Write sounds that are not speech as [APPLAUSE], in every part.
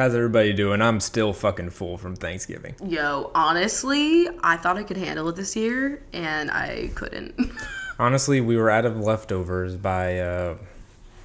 How's everybody doing? I'm still fucking full from Thanksgiving. Yo, honestly, I thought I could handle it this year, and I couldn't. [LAUGHS] Honestly, we were out of leftovers by uh,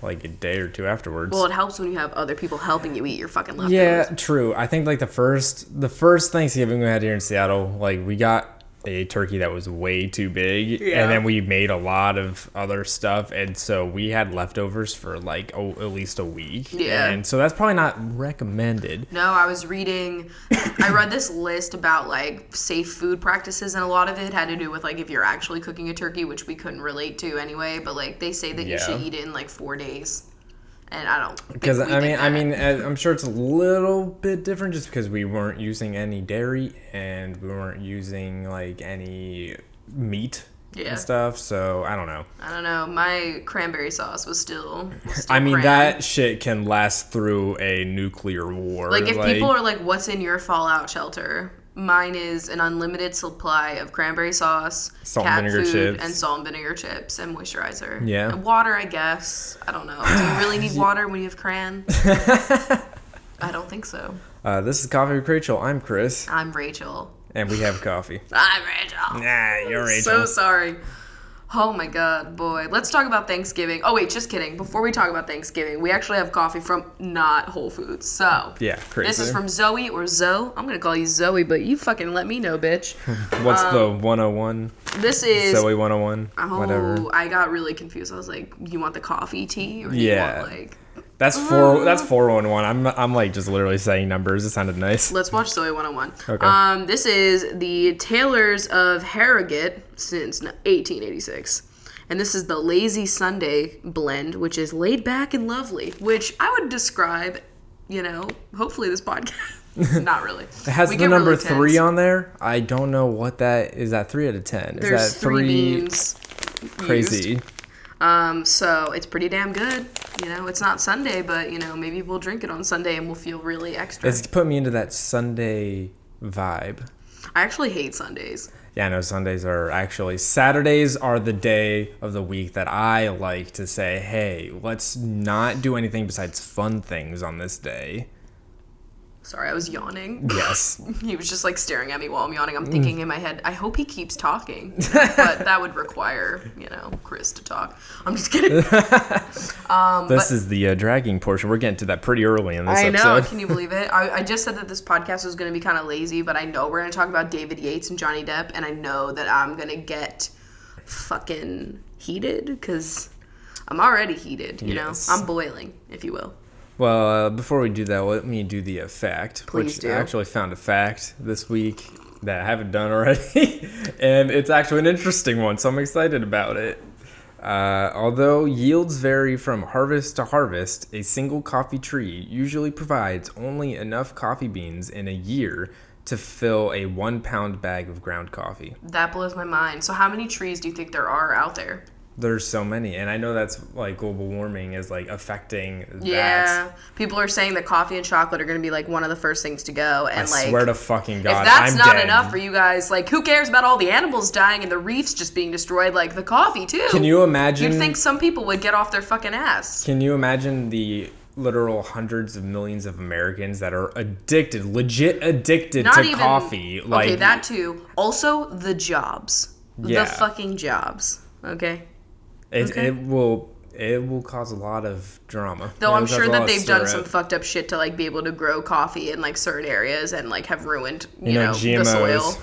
like a day or two afterwards. well, it helps when you have other people helping you eat your fucking leftovers. yeah, true. I think like the first the first Thanksgiving we had here in Seattle, like we got a turkey that was way too big, Yeah. and then we made a lot of other stuff, and so we had leftovers for like oh, at least a week. Yeah. and so that's probably not recommended. No, I was reading. I read this list about like safe food practices, and a lot of it had to do with like if you're actually cooking a turkey, which we couldn't relate to anyway. But like they say that you should eat it in like four days, and I don't. Because I mean, I mean, uh, I'm sure it's a little bit different just because we weren't using any dairy and we weren't using like any meat Yeah. and stuff. So I don't know. I don't know. My cranberry sauce was still. [LAUGHS] still I mean, cran. that shit can last through a nuclear war. Like if people are like, "What's in your fallout shelter?" Mine is an unlimited supply of cranberry sauce, Salt cat and vinegar food, chips. and salt and vinegar chips and moisturizer. Yeah. And water, I guess. I don't know. Do you [SIGHS] really need water when you have cran? [LAUGHS] I don't think so. uh, this is Coffee with Rachel. I'm Chris, I'm Rachel. and we have coffee. I'm Rachel. Nah, you're Rachel. So sorry. Oh my god, boy. Let's talk about Thanksgiving. Oh wait, just kidding. Before we talk about Thanksgiving, we actually have coffee from not Whole Foods. So yeah, crazy. This is from Zoe or Zoe. I'm gonna call you Zoe, but you fucking let me know, bitch. [LAUGHS] What's the um, 101? This is. Zoey 101? oh, Whatever. Oh, I got really confused. I was like, you want the coffee tea, or Yeah. you want like? That's four. That's 411. I'm I'm like just literally saying numbers. It sounded nice. Let's watch Zoey 101. Okay. Um, this is the Taylors of Harrogate since 1886. And this is the Lazy Sunday blend, which is laid back and lovely, which I would describe, you know, hopefully this podcast. [LAUGHS] [LAUGHS] Not really. It has We the number really three on there. I don't know what that is. That three out of ten. Is There's that three, three beans. crazy? used. Um, so it's pretty damn good. You know, it's not Sunday, but you know, maybe we'll drink it on Sunday and we'll feel really extra. It's put me into that Sunday vibe. I actually hate Sundays. Yeah, no, Sundays are actually Saturdays are the day of the week that I like to say, hey, let's not do anything besides fun things on this day. Sorry, I was yawning. Yes. [LAUGHS] He was just like staring at me while I'm yawning. Mm. I'm thinking in my head, I hope he keeps talking. but that would require, you know, Chris to talk. I'm just kidding. [LAUGHS] this is the uh, dragging portion. We're getting to that pretty early in this I know. episode. Can you believe it? I, I just said that this podcast was going to be kind of lazy, but I know we're going to talk about David Yates and Johnny Depp, and I know that I'm going to get fucking heated because I'm already heated, you Yes. know? I'm boiling, if you will. Well, uh, before we do that, let me do the uh, fact, Please which do. I actually found a fact this week that I haven't done already, [LAUGHS] and it's actually an interesting one, so I'm excited about it. Uh, although yields vary from harvest to harvest, a single coffee tree usually provides only enough coffee beans in a year to fill a one pound bag of ground coffee. That blows my mind. So, how many trees do you think there are out there? There's so many, and I know that's like global warming is like affecting that. Yeah, people are saying that coffee and chocolate are going to be like one of the first things to go, and I like swear to fucking God, if that's I'm not dead. enough for you guys, like who cares about all the animals dying and the reefs just being destroyed? Like the coffee too. Can you imagine? You'd think some people would get off their fucking ass. Can you imagine the literal hundreds of millions of Americans that are addicted, legit addicted Not to even coffee? Like okay, that too. Also, the jobs, Yeah. the fucking jobs. Okay. It, okay. it will it will cause a lot of drama. Though It'll I'm sure that they've done stir some fucked up shit to like be able to grow coffee in like certain areas and like have ruined you, You know, know, GMOs. the soil.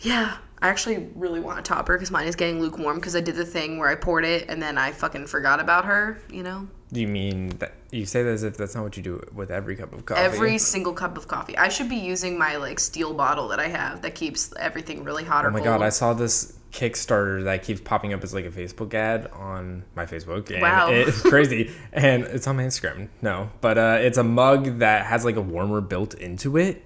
Yeah, I actually really want a topper because mine is getting lukewarm because I did the thing where I poured it and then I fucking forgot about her. You know, you mean that you say that as if that's not what you do with every cup of coffee? every single cup of coffee. I should be using my like steel bottle that I have that keeps everything really hot or Oh my cold. god, I saw this Kickstarter that keeps popping up as like a Facebook ad on my Facebook. And Wow. It's crazy. [LAUGHS] and it's on my Instagram. No. But uh, it's a mug that has like a warmer built into it.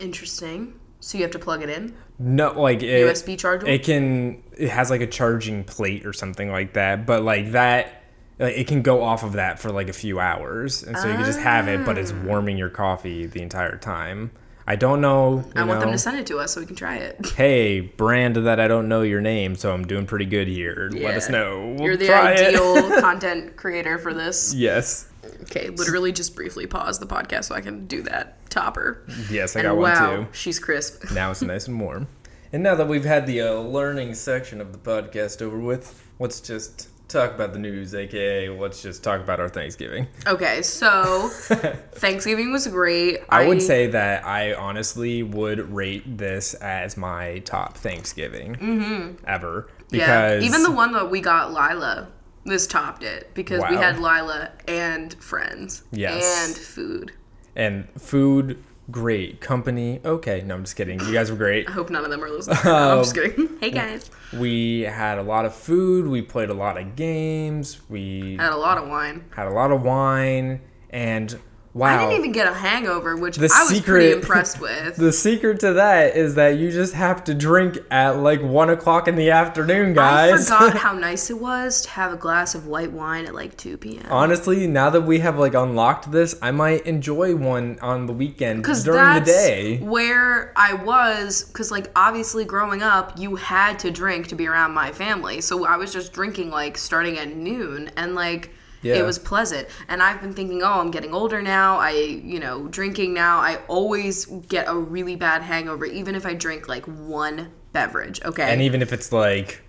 Interesting. So you have to plug it in. No, like it, USB chargeable? It can. It has like a charging plate or something like that. But like that, like it can go off of that for like a few hours, and so you can just have it, but it's warming your coffee the entire time. I don't know. I want them to send it to us so we can try it. [LAUGHS] Hey, brand that I don't know your name, so I'm doing pretty good here. Let us know. We'll You're the ideal [LAUGHS] content creator for this. Yes. Okay, literally just briefly pause the podcast so I can do that topper. Yes, I And got one wow, too. she's crisp. [LAUGHS] Now it's nice and warm. And now that we've had the uh, learning section of the podcast over with, let's just talk about the news, aka let's just talk about our Thanksgiving. Okay, so [LAUGHS] Thanksgiving was great. I would say that I honestly would rate this as my top Thanksgiving mm-hmm. ever yeah, because even the one that we got Lila, this topped it because we had Lila and friends Yes. and food. and food great company. Okay no I'm just kidding. You guys were great. I hope none of them are listening. [LAUGHS] I'm just Um, kidding. [LAUGHS] hey guys, we had a lot of food. We played a lot of games. We had a lot of wine. had a lot of wine. And wow I didn't even get a hangover, which The I was pretty impressed [LAUGHS] with. the secret to that is that you just have to drink at like one o'clock in the afternoon, guys. I forgot [LAUGHS] how nice it was to have a glass of white wine at like 2 p.m. Honestly, now that we have like unlocked this, I might enjoy one on the weekend Because during the day. where I was. Because, like, obviously, growing up, you had to drink to be around my family. So I was just drinking, like, starting at noon. And, like, Yeah. it was pleasant. And I've been thinking, oh, I'm getting older now. I, you know, drinking now. I always get a really bad hangover, even if I drink, like, one beverage. Okay. And even if it's like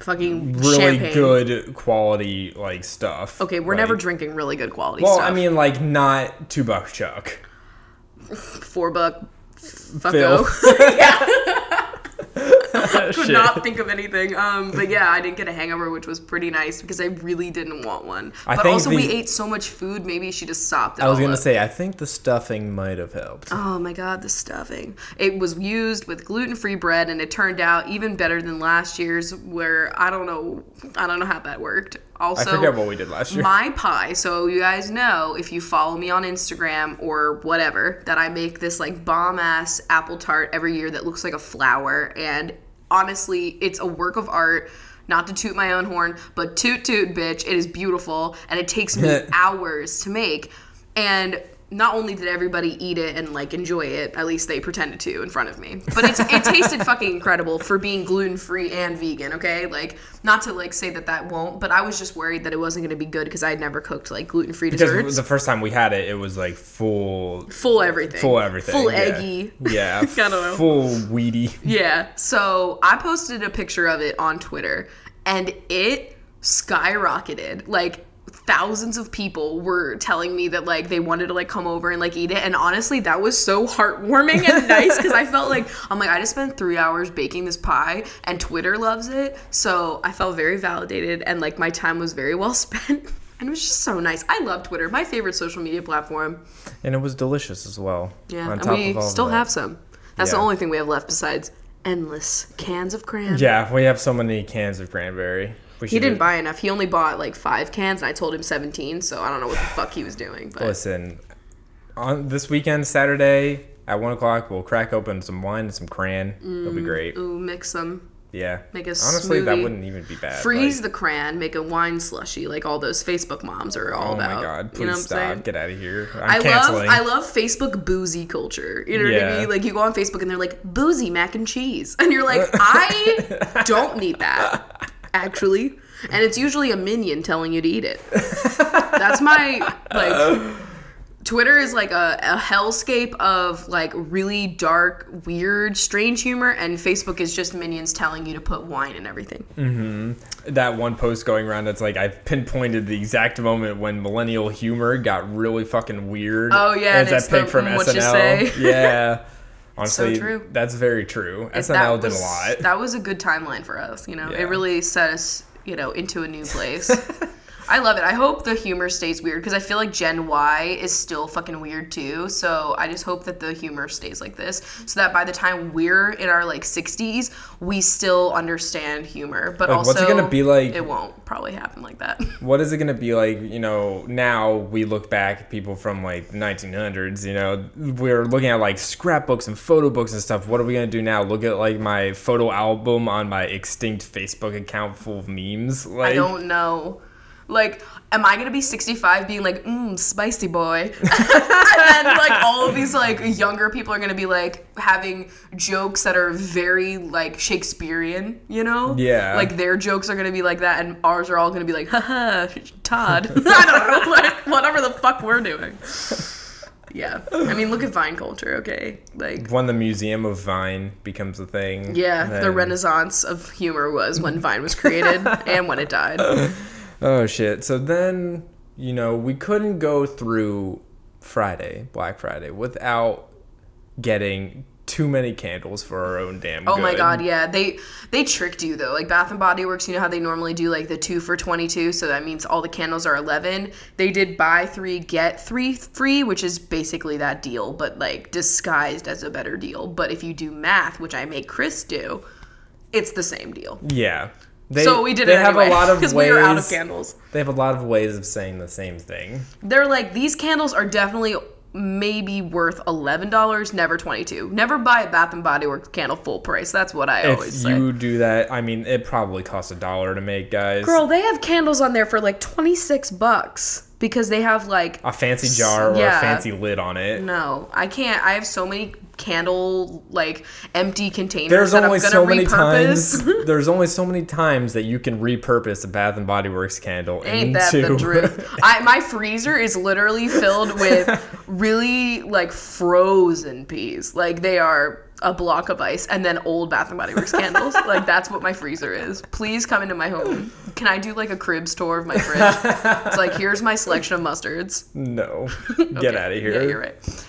Fucking really champagne. good quality like stuff. Okay, we're like- never drinking really good quality Well, stuff. I mean, like not two buck chuck. four buck. Phil. Fucko. [LAUGHS] yeah. [LAUGHS] could not think of anything. Um, but yeah, I didn't get a hangover, which was pretty nice because I really didn't want one. I but also, we ate so much food, maybe she just sopped it I was gonna up. say, I think the stuffing might have helped. Oh my god, the stuffing. It was used with gluten-free bread and it turned out even better than last year's where I don't know I don't know how that worked. Also I forget what we did last year. my pie. So you guys know if you follow me on Instagram or whatever that I make this like bomb ass apple tart every year that looks like a flower and honestly, it's a work of art. Not to toot my own horn, but toot toot bitch, it is beautiful and it takes me [LAUGHS] hours to make. And not only did everybody eat it and like enjoy it, at least they pretended to in front of me. But it's, it tasted fucking incredible for being gluten free and vegan. Okay, like not to like say that that won't, but I was just worried that it wasn't going to be good because I had never cooked like gluten free desserts. Because the first time we had it, it was like full, full everything. full everything, Full yeah. eggy. Yeah, [LAUGHS] I don't know. full weedy. Yeah. So I posted a picture of it on Twitter and it skyrocketed. Like thousands of people were telling me that like they wanted to like come over and like eat it and honestly that was so heartwarming and [LAUGHS] nice because i felt like i'm like i just spent three hours baking this pie and twitter loves it so i felt very validated and like my time was very well [LAUGHS] spent and it was just so nice. I love twitter my favorite social media platform. And it was delicious as well. yeah on and we of all still have some. That's the only thing we have left besides endless cans of cranberry Yeah, we have so many cans of cranberry. We He didn't do- buy enough. He only bought like five cans, and I told him 17, so I don't know what the fuck he was doing. But Listen, on this weekend, Saturday at one o'clock, we'll crack open some wine and some cran. It'll be mm, great. ooh, mix them. Yeah. Make a Honestly, that wouldn't even be bad. Freeze like- the cran, make a wine slushy, like all those Facebook moms are all Oh about. Oh my god! Please you know what I'm stop. saying? Get out of here. I'm I love. I love Facebook boozy culture. You know what I mean? Like you go on Facebook and they're like boozy mac and cheese, [LAUGHS] and you're like, I [LAUGHS] don't need that actually. And it's usually a minion telling you to eat it. That's my like. Twitter is like a, a hellscape of like really dark, weird, strange humor, and Facebook is just minions telling you to put wine in everything. Mm-hmm. that one post going around that's like I've pinpointed the exact moment when millennial humor got really fucking weird. Oh, yeah, It's and it's that pic from SNL. say. Yeah. [LAUGHS] Honestly, true. that's very true. That SNL did was- a lot. That was a good timeline for us. You know, Yeah. it really set us, you know, into a new place. [LAUGHS] I love it. I hope the humor stays weird because I feel like Gen Y is still fucking weird too. So I just hope that the humor stays like this, so that by the time we're in our like 60s, we still understand humor. But Like, also, what's it gonna be like- It won't probably happen like that. [LAUGHS] what is it going to be like you know now we look back at people from like 1900s you know we're looking at like scrapbooks and photo books and stuff what are we going to do now look at like my photo album on my extinct facebook account full of memes Like, I don't know. Like, am I gonna be 65 being like, mmm, spicy boy? [LAUGHS] and then, like, all of these, like, younger people are gonna be, like, having jokes that are very, like, Shakespearean, you know? Yeah. Like, their jokes are gonna be like that, and ours are all gonna be like, haha, Todd. [LAUGHS] [LAUGHS] I don't know, like, whatever the fuck we're doing. Yeah. I mean, look at Vine culture, okay? Like, When the Museum of Vine becomes a thing. yeah, the renaissance of humor was when Vine was created and when it died. Oh shit. So then, you know, we couldn't go through Friday, Black Friday, without getting too many candles for our own damn Oh my god, yeah. They they tricked you though. Like Bath and Body Works, you know how they normally do like the 2 for 22, so that means all the candles are 11. They did buy 3 get 3 free, which is basically that deal, but like disguised as a better deal. But if you do math, which I make Chris do, it's the same deal. Yeah. They, so we did they it have anyway a lot of [LAUGHS] because ways. we were out of candles. They have a lot of ways of saying the same thing. They're like these candles are definitely maybe worth eleven dollars, never twenty two. Never buy a Bath and Body Works candle full price. That's what I always If you do that, I mean, it probably costs a dollar to make, guys. Girl, they have candles on there for like twenty six bucks because they have like a fancy jar or Yeah. a fancy lid on it. no, I can't. I have so many candle like empty containers There's that only I'm gonna so many repurpose. times. [LAUGHS] There's only so many times that you can repurpose a Bath and Body Works candle Ain't into. that the truth? [LAUGHS] I, my freezer is literally filled with [LAUGHS] really like frozen peas. Like they are a block of ice, and then old Bath and Body Works candles. [LAUGHS] like that's what my freezer is. Please come into my home. Can I do like a crib tour of my fridge? it's like here's my selection of mustards. no, [LAUGHS] get Okay. out of here. Yeah, you're right.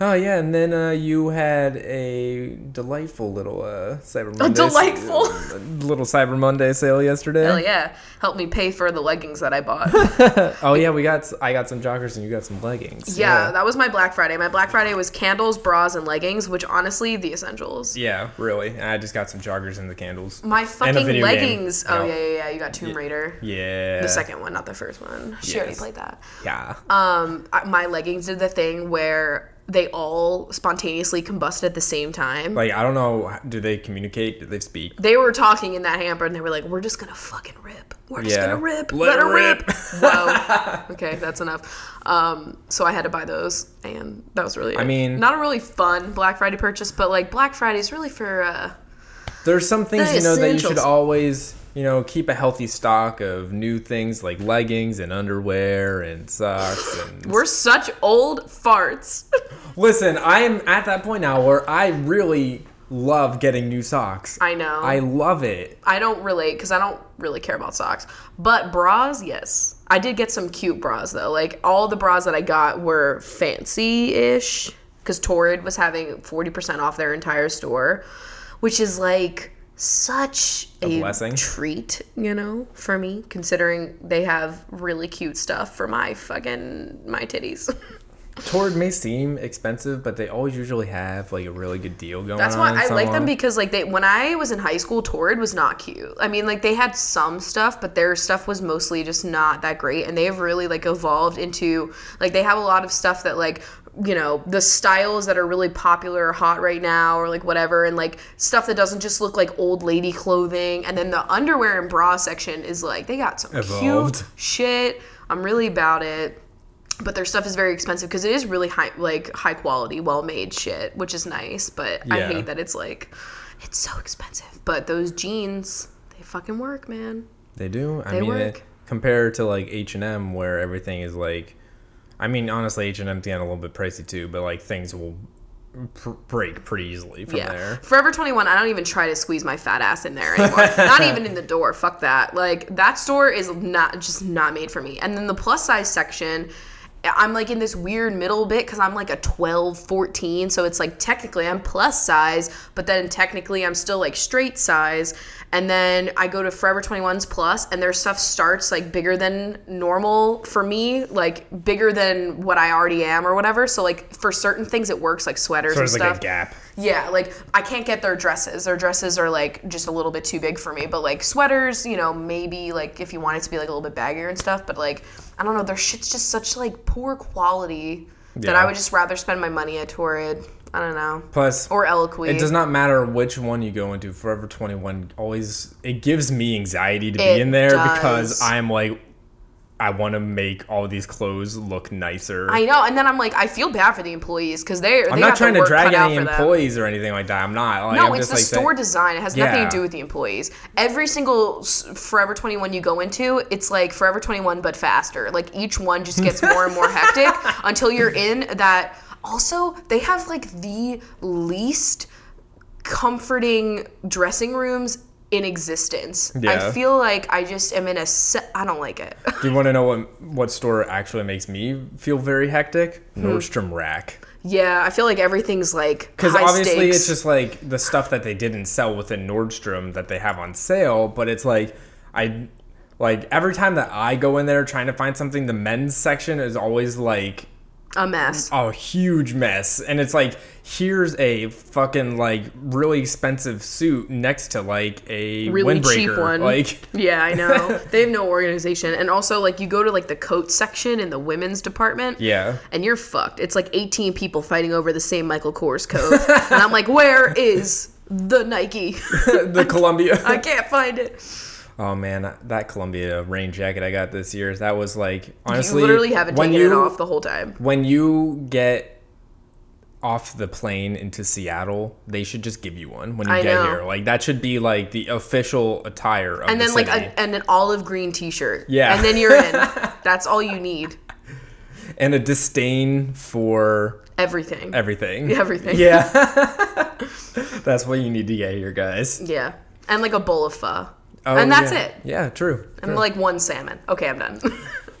Oh yeah, and then uh, you had a delightful little uh, Cyber Monday. A delightful? [LAUGHS] little Cyber Monday sale yesterday. Hell yeah, help me pay for the leggings that I bought. [LAUGHS] Oh yeah, we got I got some joggers and you got some leggings. Yeah, that was my Black Friday. My Black Friday was candles, bras, and leggings, which honestly, the essentials. Yeah, really. I just got some joggers and the candles. My fucking video game. leggings. Oh yeah, yeah, yeah. You got Tomb Raider. Yeah. The second one, not the first one. She already played that. Yeah. Um, my leggings did the thing where they all spontaneously combusted at the same time. like I don't know. Do they communicate? Do they speak? they were talking in that hamper and they were like, "We're just gonna fucking rip. We're just Yeah. gonna rip. Let Let, her rip." rip." [LAUGHS] Whoa. okay, that's enough. Um, so I had to buy those, and that was really. I it. mean- not a really fun Black Friday purchase, but like Black Friday is really for. Uh, There's some things you know that you should always you know keep a healthy stock of new things like leggings and underwear and socks [SIGHS] and. we're such old farts. [LAUGHS] Listen, I am at that point now where I really love getting new socks. I know. I love it. I don't relate because I don't really care about socks. But bras, yes. I did get some cute bras though. Like all the bras that I got were fancy ish because Torrid was having 40% off their entire store, which is like such a, blessing. treat, you know, for me, considering they have really cute stuff for my fucking my titties. [LAUGHS] Torrid may seem expensive, but they always usually have like a really good deal going That's why I like them because like they when I was in high school, Torrid was not cute. I mean, like they had some stuff, but their stuff was mostly just not that great. And they have really like evolved into like they have a lot of stuff that like you know the styles that are really popular or hot right now or like whatever and like stuff that doesn't just look like old lady clothing and then the underwear and bra section is like they got some Evolved. cute shit i'm really about it but their stuff is very expensive because it is really high like high quality well made shit which is nice but i hate that it's like it's so expensive but those jeans they fucking work man They do. I They mean, work. it, compared to like H and M, where everything is like, I mean, honestly, H and getting a little bit pricey too, but like things will pr- break pretty easily from yeah. there. forever 21 i don't even try to squeeze my fat ass in there anymore. [LAUGHS] Not even in the door. Fuck that. Like that store is not just not made for me. And then the plus size section I'm like in this weird middle bit because I'm like a 12, 14. So it's like technically I'm plus size, but then technically I'm still like straight size. And then I go to Forever 21's plus, and their stuff starts like bigger than normal for me, like bigger than what I already am or whatever. So like for certain things it works, like sweaters So and there's stuff. like a gap. Yeah, like I can't get their dresses. Their dresses are like just a little bit too big for me. But like sweaters, you know, maybe like if you want it to be like a little bit baggier and stuff. But like I don't know, their shit's just such like poor quality that Yeah. I would just rather spend my money at Torrid. I don't know. Plus, Or Eloquii. it does not matter which one you go into. Forever 21 always it gives me anxiety to be It in there does. because I'm like, I want to make all these clothes look nicer. I know, and then I'm like, I feel bad for the employees because they're. I'm not trying to drag any employees or anything like that. I'm not. Like, No, I'm it's the like store design. It has nothing to do with the employees. Every single Forever 21 you go into, it's like Forever 21 but faster. Like each one just gets more and more hectic [LAUGHS] until you're in that. Also, they have like the least comforting dressing rooms in existence. I feel like I just am in a. Se- I don't like it. Do you [LAUGHS] want to know what what store actually makes me feel very hectic? Hmm. Nordstrom Rack. yeah, I feel like everything's like Because obviously stakes. it's just like the stuff that they didn't sell within Nordstrom that they have on sale, but it's like I like every time that I go in there trying to find something, the men's section is always like a mess. a huge mess. And it's like here's a fucking like really expensive suit next to like a Really windbreaker. cheap one. Like [LAUGHS] Yeah, I know. [LAUGHS] they have no organization. And also, like, you go to, like, the coat section in the women's department. Yeah. And you're fucked. It's like 18 people fighting over the same Michael Kors coat. and I'm like, [LAUGHS] where is the Nike? the Columbia. I can't find it. Oh man, that Columbia rain jacket I got this year, that was like honestly you literally haven't when taken you, it off the whole time. When you get off the plane into Seattle, they should just give you one when you I get know. here. Like that should be like the official attire of And the then, like, city. a, and an olive green t shirt. Yeah. And then you're in. [LAUGHS] That's all you need. and a disdain for Everything. everything. [LAUGHS] Everything. Yeah. [LAUGHS] That's what you need to get here, guys. Yeah. And, like, a bowl of pho. Oh, and that's yeah. it. Yeah, true. And, like, one salmon. Okay, I'm done. [LAUGHS]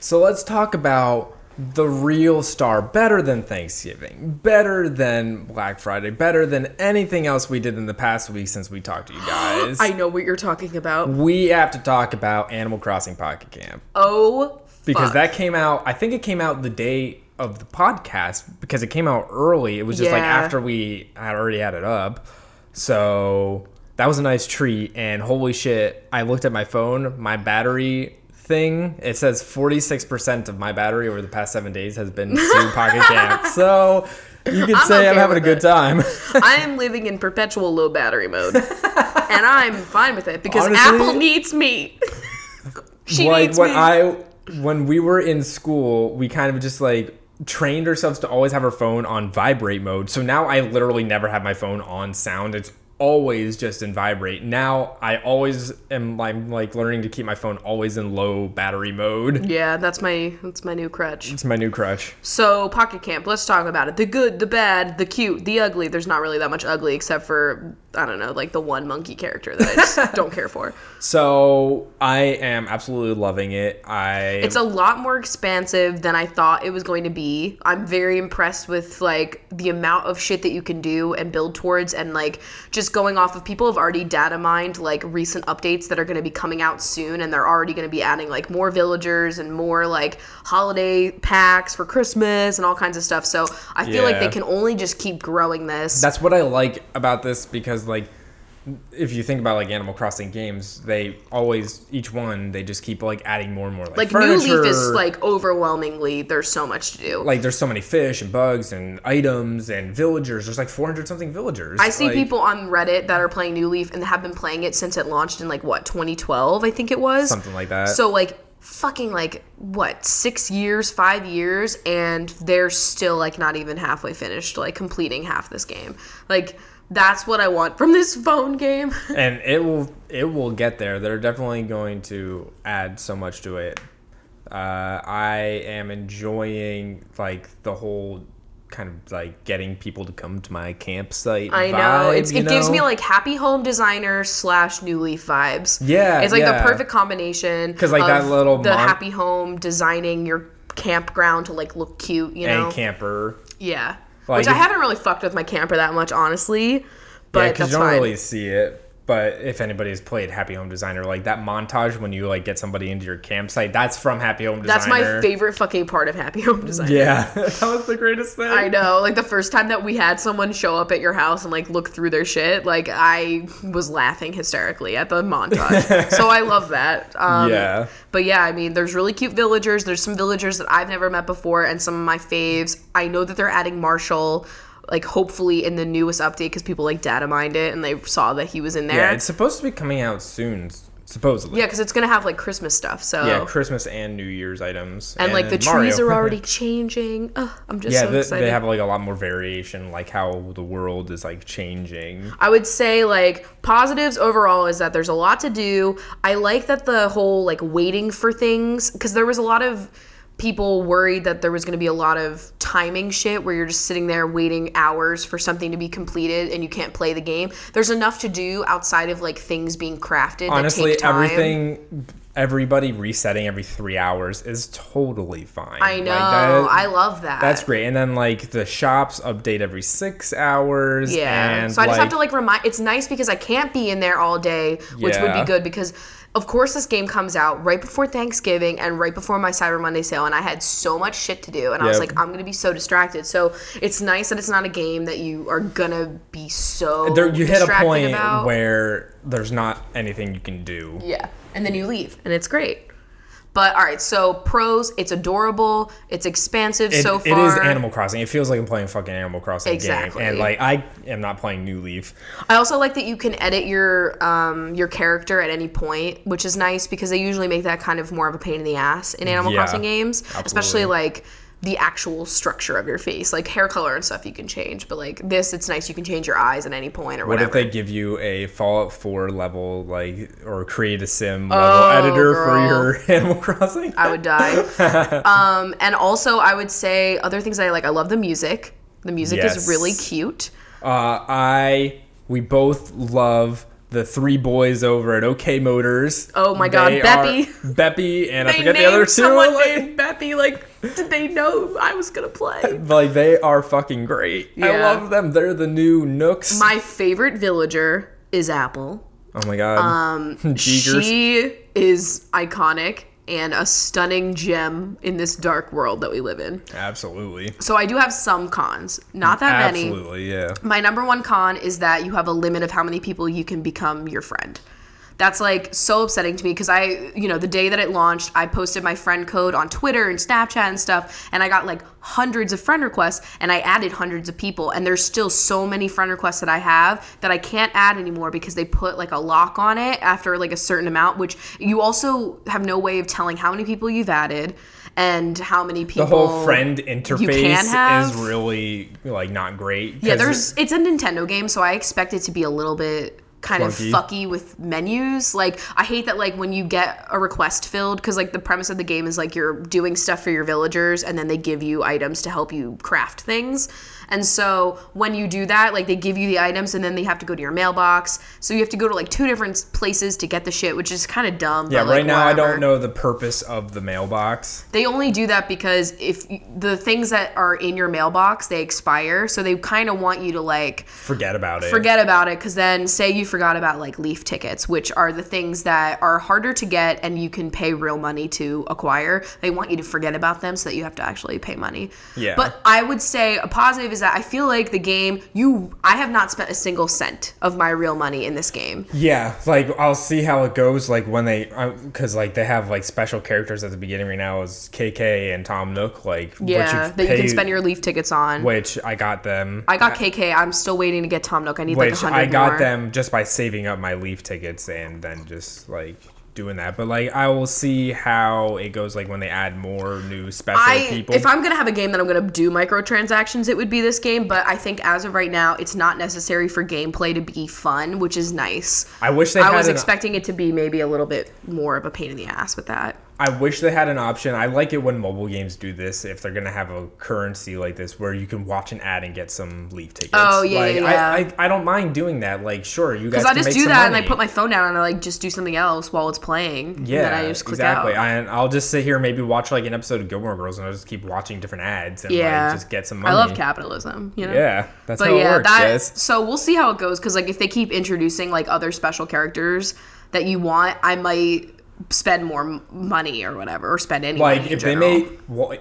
So let's talk about the real star, better than Thanksgiving, better than Black Friday, better than anything else we did in the past week since we talked to you guys. [GASPS] I know what you're talking about. we have to talk about Animal Crossing Pocket Camp Oh, because fuck. that came out. I think it came out the day of the podcast because it came out early. It was just like Yeah. after we had already had it up. So that was a nice treat. And holy shit, I looked at my phone, my battery thing. It says 46% of my battery over the past seven days has been [LAUGHS] to Pocket Camp. So you could I'm say I'm having a good it. time. [LAUGHS] I am living in perpetual low battery mode, [LAUGHS] and I'm fine with it because Honestly- Apple needs me. she like needs when me. I when we were in school, we kind of just like trained ourselves to always have our phone on vibrate mode. So now I literally never have my phone on sound. It's always just in vibrate. Now I always am I'm like learning to keep my phone always in low battery mode. yeah, that's my that's my new crutch. It's my new crutch. So Pocket Camp, let's talk about it. The good, the bad, the cute, the ugly. There's not really that much ugly except for I don't know, like the one monkey character that I just [LAUGHS] don't care for. So I am absolutely loving it. I It's a lot more expansive than I thought it was going to be. I'm very impressed with like the amount of shit that you can do and build towards and like just going off of people have already data mined like recent updates that are going to be coming out soon and they're already going to be adding like more villagers and more like holiday packs for Christmas and all kinds of stuff. So I feel like they can only just keep growing this. that's what I like about this because like if you think about like Animal Crossing games, they always each one they just keep like adding more and more like, like New. Leaf is like overwhelmingly there's so much to do. like there's so many fish and bugs and items and villagers. There's like 400 something villagers. I see Like, people on Reddit that are playing New Leaf and have been playing it since it launched in like what 2012, I think it was. something like that. So like fucking like what six years, five years, and they're still like not even halfway finished, like completing half this game. Like that's what I want from this phone game. [LAUGHS] and it will it will get there. They're definitely going to add so much to it. Uh, I am enjoying like the whole kind of like getting people to come to my campsite. I know. vibe, It's, you it gives me like happy home designer slash new leaf vibes. Yeah, It's like yeah. the perfect combination because like, that little the mon- happy home designing your campground to like look cute, you know? and camper. Yeah. Which I haven't really fucked with my camper that much, honestly. Yeah, But because that's you don't really see it. But if anybody has played Happy Home Designer, like that montage when you like get somebody into your campsite, that's from Happy Home Designer. That's my favorite fucking part of Happy Home Designer. Yeah, [LAUGHS] that was the greatest thing. I know. Like the first time that we had someone show up at your house and like look through their shit, like I was laughing hysterically at the montage. [LAUGHS] so I love that. Um, Yeah. But yeah, I mean, there's really cute villagers. There's some villagers that I've never met before, and some of my faves. I know that they're adding Marshall, like hopefully in the newest update because people like data mined it and they saw that he was in there. Yeah, it's supposed to be coming out soon. supposedly. Yeah, because it's gonna have like Christmas stuff. So Yeah, Christmas and New Year's items. and like the Mario. trees are already [LAUGHS] changing. Ugh, I'm just yeah, so they, excited. they have like a lot more variation, like how the world is like changing. I would say like positives overall is that there's a lot to do. I like that the whole like waiting for things because there was a lot of people worried that there was going to be a lot of timing shit where you're just sitting there waiting hours for something to be completed and you can't play the game. There's enough to do outside of like things being crafted. Honestly, that take time. everything, everybody resetting every three hours is totally fine. I know. Like, that- I love that. That's great. And then like the shops update every six hours. Yeah. And so I just have to like remind. It's nice because I can't be in there all day, which would be good because. Of course, this game comes out right before Thanksgiving and right before my Cyber Monday sale, and I had so much shit to do, and I was like, I'm gonna be so distracted. So it's nice that it's not a game that you are gonna be so there, you hit a point about. where there's not anything you can do. Yeah. And then you leave, and it's great. But all right, so pros, it's adorable, it's expansive It, so it far. is Animal Crossing. It feels like I'm playing fucking Animal Crossing Exactly. game, and like I am not playing New Leaf. I also like that you can edit your um, your character at any point, which is nice because they usually make that kind of more of a pain in the ass in Animal Yeah, Crossing games, especially like the actual structure of your face, like hair color and stuff you can change. But like this, it's nice you can change your eyes at any point or What whatever. if they give you a Fallout 4 level, like, or create a sim level Oh, editor girl. for your [LAUGHS] Animal Crossing? I would die. [LAUGHS] um, and also, I would say other things I like. I love the music. The music Yes. is really cute. Uh, I we both love the three boys over at OK Motors. Oh my God, They Beppe. Beppe, and I forget the other two. someone like, named Beppe. Like, did they know I was gonna play? [LAUGHS] like they are fucking great. I love them. They're the new Nooks. My favorite villager is Apple. oh my god. Um, [LAUGHS] Jeegers. She is iconic and a stunning gem in this dark world that we live in. Absolutely. So I do have some cons, not that many. Absolutely, yeah. My number one con is that you have a limit of how many people you can become your friend. That's like so upsetting to me because I, you know, the day that it launched, I posted my friend code on Twitter and Snapchat and stuff, and I got like hundreds of friend requests, and I added hundreds of people, and there's still so many friend requests that I have that I can't add anymore because they put like a lock on it after like a certain amount, which you also have no way of telling how many people you've added and how many people The whole friend interface is really like not great. Yeah, there's it's a Nintendo game, so I expect it to be a little bit kind Clunky. of fucky with menus. Like I hate that like when you get a request filled cuz like the premise of the game is like you're doing stuff for your villagers and then they give you items to help you craft things. And so when you do that, like they give you the items and then they have to go to your mailbox. So you have to go to like two different places to get the shit, which is kind of dumb. Yeah, but, like, right now I don't know the purpose of the mailbox. They only do that because if the things that are in your mailbox, they expire. So they kind of want you to like Forget about it. forget about it because then say you forgot about like leaf tickets which are the things that are harder to get and you can pay real money to acquire they want you to forget about them so that you have to actually pay money Yeah. but i would say a positive is that i feel like the game you i have not spent a single cent of my real money in this game Yeah, like I'll see how it goes. Like when they, uh, because like they have like special characters at the beginning right now is KK and Tom Nook. Like yeah which that you can spend your leaf tickets on Which I got them. i got kk i'm still waiting to get tom nook i need like a which hundred I got more. them just by saving up my leaf tickets and then just like doing that. But like I will see how it goes. Like when they add more new special I, people. if I'm gonna have a game that I'm gonna do microtransactions, it would be this game. But I think as of right now, it's not necessary for gameplay to be fun, which is nice. I wish they I was an, expecting it to be maybe a little bit more of a pain in the ass with that. I wish they had an option. I like it when mobile games do this. If they're gonna have a currency like this, where you can watch an ad and get some leaf tickets. Oh, yeah, like, yeah, I, yeah. I, I don't mind doing that. Like, sure, you guys. Because I just do that and I put my phone down and I like just do something else while it's playing. Yeah, and then I just click exactly. out. And I'll just sit here, maybe watch like an episode of Gilmore Girls, and I'll just keep watching different ads and yeah, like just get some money. I love capitalism. You know. Yeah, that's But how yeah, it works, that. guys. So we'll see how it goes. Because like if they keep introducing like other special characters that you want, I might spend more money or whatever, or spend any. Like if they made, well,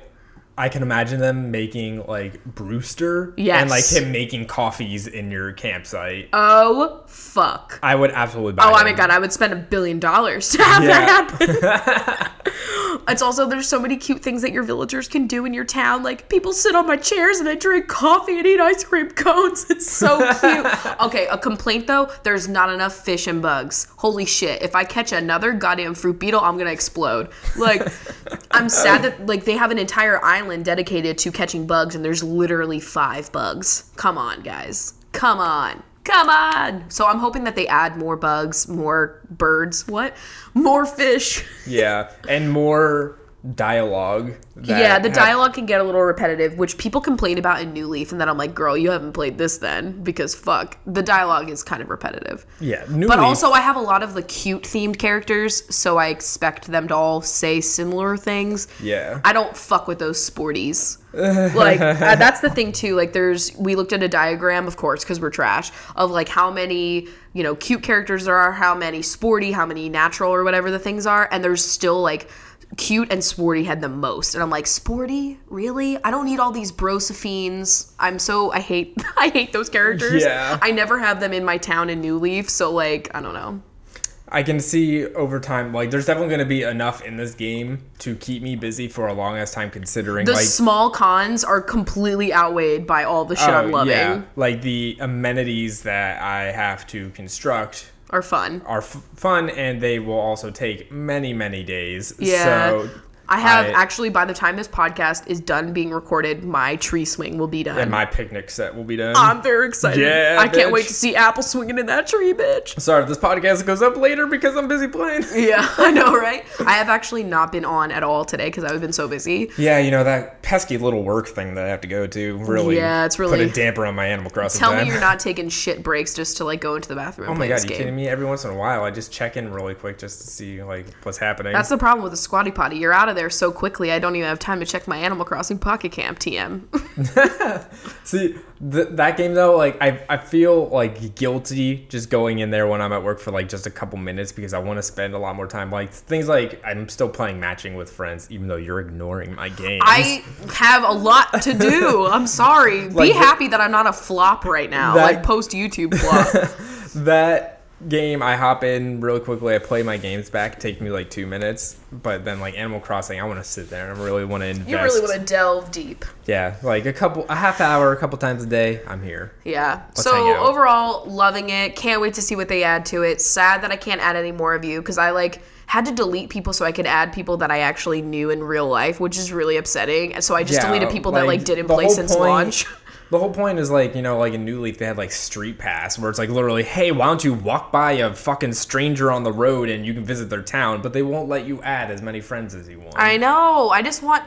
I can imagine them making like Brewster, Yes. and like him making coffees in your campsite. Oh fuck. I would absolutely buy. Oh my god, I would spend a billion dollars to have Yeah. that happen. [LAUGHS] [LAUGHS] It's also there's so many cute things that your villagers can do in your town. Like people sit on my chairs and I drink coffee and eat ice cream cones. [LAUGHS] It's so cute. [LAUGHS] okay, a complaint though, there's not enough fish and bugs. Holy shit. If I catch another goddamn fruit beetle, I'm gonna explode. Like [LAUGHS] I'm sad that like they have an entire island dedicated to catching bugs and there's literally five bugs. Come on, guys. Come on. Come on. So I'm hoping that they add more bugs, more birds, what? More fish. Yeah, and more dialogue. yeah, the dialogue can get a little repetitive, which people complain about in New Leaf, and then I'm like, girl, you haven't played this then, because fuck, the dialogue is kind of repetitive. Yeah, New But Leaf- also, I have a lot of the cute themed characters, so I expect them to all say similar things. Yeah. I don't fuck with those sporties. [LAUGHS] like uh, that's the thing too. Like there's we looked at a diagram, of course, because we're trash, of like how many you know cute characters there are, how many sporty, how many natural or whatever the things are, and there's still like cute and sporty had the most. And i'm like sporty? Really? I don't need all these brosophines i'm so i hate [LAUGHS] i hate those characters. Yeah. i never have them in my town in new leaf so like i don't know. I can see over time, like, there's definitely going to be enough in this game to keep me busy for a long ass time, considering, the like, small cons are completely outweighed by all the shit i'm oh, loving. yeah, like the amenities that I have to construct are fun are f- fun, and they will also take many, many days. Yeah. So I have I- actually by the time this podcast is done being recorded, my tree swing will be done. and my picnic set will be done. I'm very excited. Yeah, I can't wait to see Apple swinging in that tree, bitch. Sorry if this podcast goes up later because I'm busy playing. [LAUGHS] Yeah, I know, right? I have actually not been on at all today because I've been so busy. Yeah, you know that pesky little work thing that I have to go to really. Yeah, it's really put a damper on my Animal Crossing. Tell time. me you're not [LAUGHS] taking shit breaks just to like go into the bathroom. Oh my god, you kidding me? Every once in a while, I just check in really quick just to see like what's happening. That's the problem with the squatty potty. You're out of there so quickly. I don't even have time to check my Animal Crossing Pocket Camp TM. [LAUGHS] See th- that game though, like I I feel like guilty just going in there when I'm at work for like just a couple minutes because I want to spend a lot more time. Like things like I'm still playing matching with friends, even though you're ignoring my game. I have a lot to do. [LAUGHS] I'm sorry. Like Be happy that I'm not a flop right now, That- like post YouTube flop. [LAUGHS] that game I hop in really quickly. I play my games back, take me like two minutes. But then like Animal Crossing, I want to sit there and I really want to invest. you really want to delve deep. Yeah, like a couple, a half hour, a couple times a day. I'm here. Yeah. hang so overall, loving it. Can't wait to see what they add to it. Sad that I can't add any more of you because I like had to delete people so I could add people that I actually knew in real life, which is really upsetting. And so I just Yeah, deleted people that like didn't play since point- launch. [LAUGHS] The whole point is like, you know, like in New Leaf, they had like Street Pass, where it's like literally, hey, why don't you walk by a fucking stranger on the road and you can visit their town, but they won't let you add as many friends as you want. I know. I just want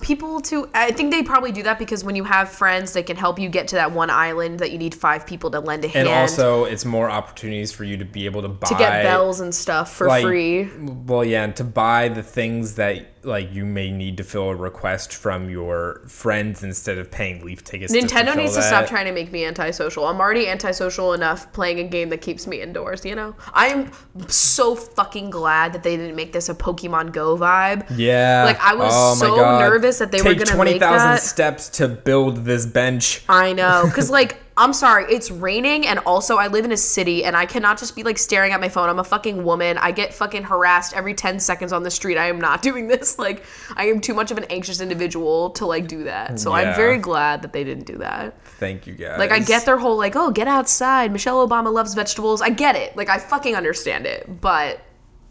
people to I think they probably do that because when you have friends they can help you get to that one island that you need five people to lend a hand and also, it's more opportunities for you to be able to buy to get bells and stuff for like, free. Well, yeah, and to buy the things that like you may need to fill a request from your friends instead of paying Leaf tickets. Nintendo fulfill needs to stop trying to make me antisocial. I'm already antisocial enough playing a game that keeps me indoors, you know? I'm so fucking glad that they didn't make this a Pokemon Go vibe. Yeah. Like, I was Oh so nervous that they were Take gonna twenty make thousand that. steps to build this bench. I know. Because, like, I'm sorry, it's raining, and also I live in a city, and I cannot just be like staring at my phone. I'm a fucking woman. I get fucking harassed every 10 seconds on the street. I am not [LAUGHS] doing this. Like, I am too much of an anxious individual to, like, do that. So I'm very glad that they didn't do that. Thank you guys. Like, I get their whole, like, oh, get outside. Michelle Obama loves vegetables. I get it. Like, I fucking understand it. But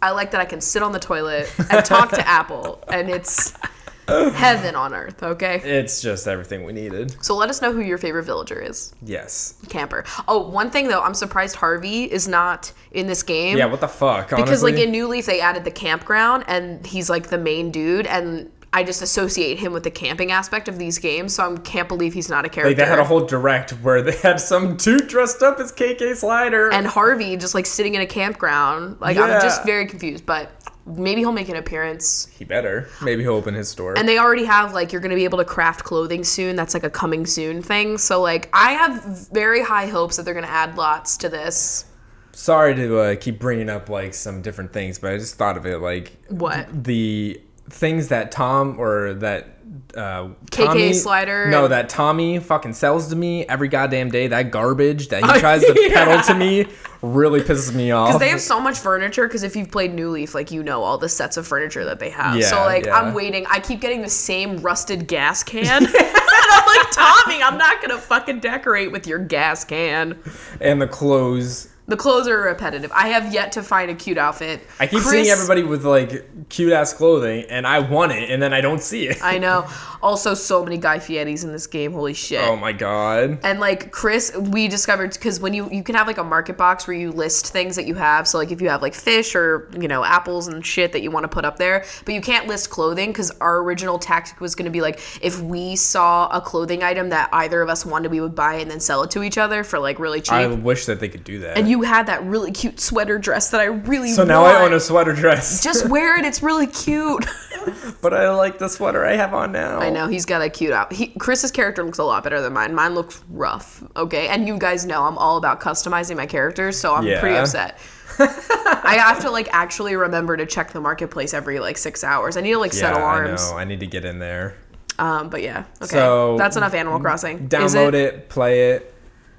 I like that I can sit on the toilet and talk to [LAUGHS] Apple, and it's heaven on earth, okay? It's just everything we needed. So let us know who your favorite villager is. Yes. Camper. Oh, one thing though, I'm surprised Harvey is not in this game. Yeah. What the fuck? because like in New Leaf they added the campground and he's like the main dude and I just associate him with the camping aspect of these games, so I can't believe he's not a character. like they had a whole direct where they [LAUGHS] had some dude dressed up as KK Slider. and Harvey just like sitting in a campground. Like I'm just very confused, but maybe he'll make an appearance. he better. Maybe he'll open his store. And they already have like you're gonna be able to craft clothing soon. That's like a coming soon thing. So like I have very high hopes that they're gonna add lots to this. Sorry to uh, keep bringing up like some different things, but I just thought of it like What? the things that Tom or that uh, KK Slider No, that Tommy fucking sells to me every goddamn day. That garbage that he [LAUGHS] tries to yeah. peddle to me really pisses me off. Because they have so much furniture because if you've played New Leaf, like you know all the sets of furniture that they have. Yeah, so like yeah. I'm waiting. I keep getting the same rusted gas [LAUGHS] can. [LAUGHS] and I'm like, Tommy, I'm not gonna fucking decorate with your gas can. and the clothes. The clothes are repetitive. I have yet to find a cute outfit. I keep Chris- seeing everybody with like cute ass clothing, and I want it, and then I don't see it. I know. [LAUGHS] Also, so many Guy Fieri's in this game. Holy shit. oh my god. And like Chris, we discovered because when you you can have like a market box where you list things that you have. So like if you have like fish or you know apples and shit that you want to put up there, but you can't list clothing because our original tactic was going to be like if we saw a clothing item that either of us wanted, we would buy and then sell it to each other for like really cheap. I wish that they could do that. and you had that really cute sweater dress that I really so now I own a sweater dress. Just wear it. It's really [LAUGHS] cute. [LAUGHS] but I like the sweater I have on now. I know he's got a cute out. He, Chris's character looks a lot better than mine. Mine looks rough. Okay, and you guys know I'm all about customizing my characters, so I'm pretty upset. I have to like actually remember to check the marketplace every like six hours. I need to like set alarms. I know. I need to get in there. Um, but yeah, okay, So, that's enough Animal Crossing. Download it? play it.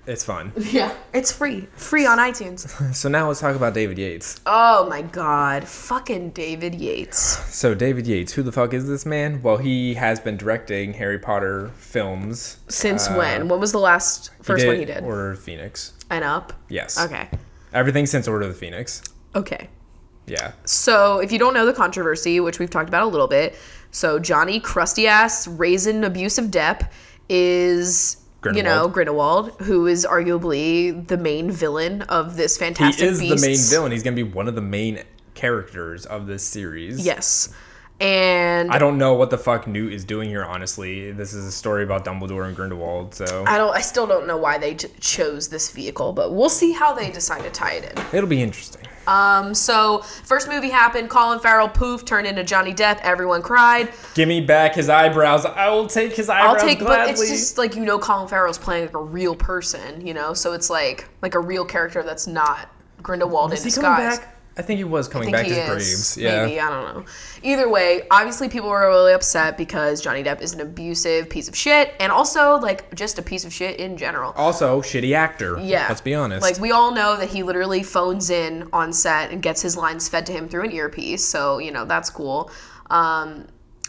It's fun. [LAUGHS] Yeah, it's free, free on iTunes. [LAUGHS] So now let's talk about David Yates. Oh my god, fucking David Yates. So David Yates, who the fuck is this man? Well, he has been directing Harry Potter films. Since Uh, when? When was the last first one he did? Order of the Phoenix. and up. Yes. Okay. Everything since Order of the Phoenix. Okay. Yeah. So, if you don't know the controversy, which we've talked about a little bit, so Johnny crusty ass raisin abusive Depp is you know Grindelwald, who is arguably the main villain of this Fantastic. He is the main villain. He's gonna be one of the main characters of this series. Yes, and I don't know what the fuck Newt is doing here. Honestly, this is a story about Dumbledore and Grindelwald. So I don't. I still don't know why they t- chose this vehicle, but we'll see how they decide to tie it in. it'll be interesting. Um, so first movie happened. Colin Farrell poof turned into Johnny Depp. Everyone cried. Give me back his eyebrows. I will take his eyebrows. I'll take, but gladly. it's just like you know, Colin Farrell's playing like a real person, you know, so it's like like a real character that's not Grindelwald is in disguise. I think he was coming back to. Graves. Yeah. Maybe I don't know. Either way, obviously people were really upset because Johnny Depp is an abusive piece of shit, and also like just a piece of shit in general. Also, shitty actor. Yeah. Let's be honest. Like we all know that he literally phones in on set and gets his lines fed to him through an earpiece. So, you know, that's cool. Um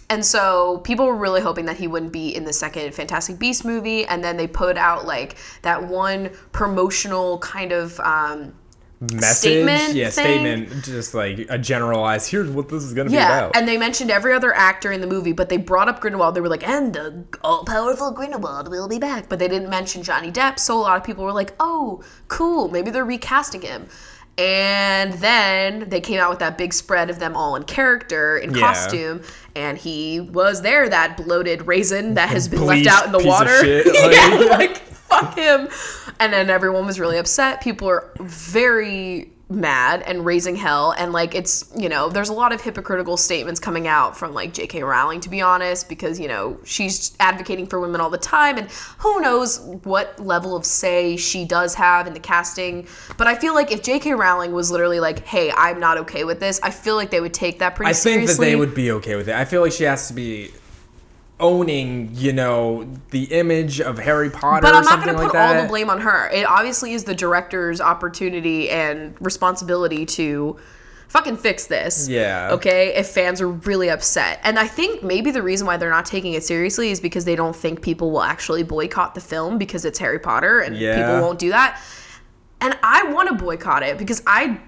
and so people were really hoping that he wouldn't be in the second Fantastic Beast movie and then they put out like that one promotional kind of um message. statement yeah, thing? statement. Just like a generalized. Here's what this is gonna be yeah, about. and they mentioned every other actor in the movie, but they brought up Grindelwald. They were like, "And the all-powerful Grindelwald will be back," but they didn't mention Johnny Depp. So a lot of people were like, "Oh, cool, maybe they're recasting him." And then they came out with that big spread of them all in character, in Yeah. costume, and he was there, that bloated raisin that has been Bleached left out in the water. shit, [LAUGHS] yeah, like- like fuck him. And then everyone was really upset. People were very mad and raising hell and like it's you know there's a lot of hypocritical statements coming out from like J.K. Rowling to be honest because you know she's advocating for women all the time and who knows what level of say she does have in the casting but I feel like if J.K. Rowling was literally like hey I'm not okay with this I feel like they would take that pretty I think that they would be okay with it. I feel like she has to be owning, you know, the image of Harry Potter But or I'm not going to like put that. all the blame on her. It obviously is the director's opportunity and responsibility to fucking fix this. Yeah. Okay? If fans are really upset. And I think maybe the reason why they're not taking it seriously is because they don't think people will actually boycott the film because it's Harry Potter and Yeah. people won't do that. And I want to boycott it because I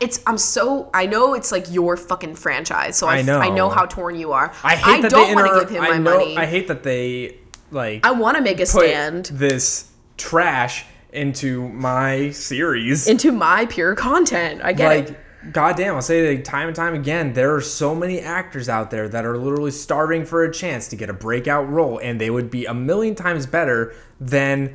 it's I'm so I know it's like your fucking franchise, so I, I know. I know how torn you are. I hate that don't they want to inter- give him I my know, money. I hate that they like I want to make a put stand. this trash into my series. into my pure content. I get it. like goddamn i'll say it time and time again there are so many actors out there that are literally starving for a chance to get a breakout role and they would be a million times better than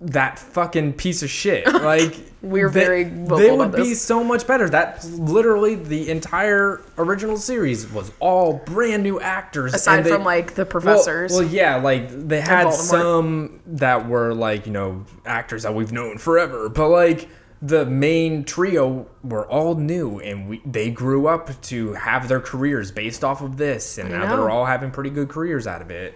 that fucking piece of shit. [LAUGHS] Like We're they- very they would be so much better. That literally the entire original series was all brand new actors Aside and they- from like the professors. Well, yeah, like they had some that were like you know actors that we've known forever, but like the main trio were all new and we, they grew up to have their careers based off of this and now they're all having pretty good careers out of it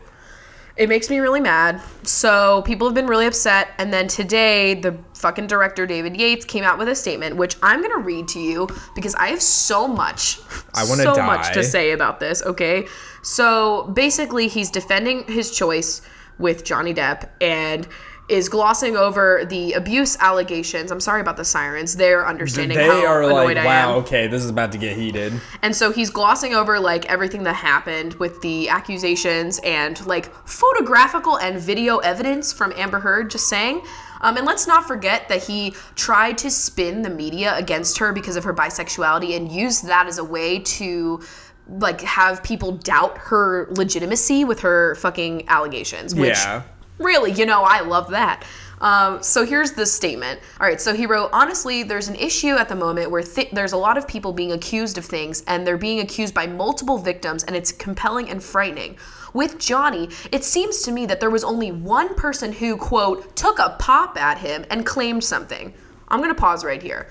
It makes me really mad. So people have been really upset. And then today, the fucking director, David Yates, came out with a statement, which I'm going to read to you because I have so much, I wanna so die. much to say about this, okay? So basically, he's defending his choice with Johnny Depp and is glossing over the abuse allegations. I'm sorry about the sirens. They're understanding they how are annoyed like I am. wow okay this is about to get heated And so he's glossing over like everything that happened with the accusations and like photographical and video evidence from Amber Heard just saying. Um, and let's not forget that he tried to spin the media against her because of her bisexuality and used that as a way to like have people doubt her legitimacy with her fucking allegations. Which yeah Really, you know, I love that. Um, so here's the statement. All right, so he wrote, honestly, there's an issue at the moment where th- there's a lot of people being accused of things, and they're being accused by multiple victims, and it's compelling and frightening. With Johnny, it seems to me that there was only one person who, quote, took a pop at him and claimed something. I'm going to pause right here.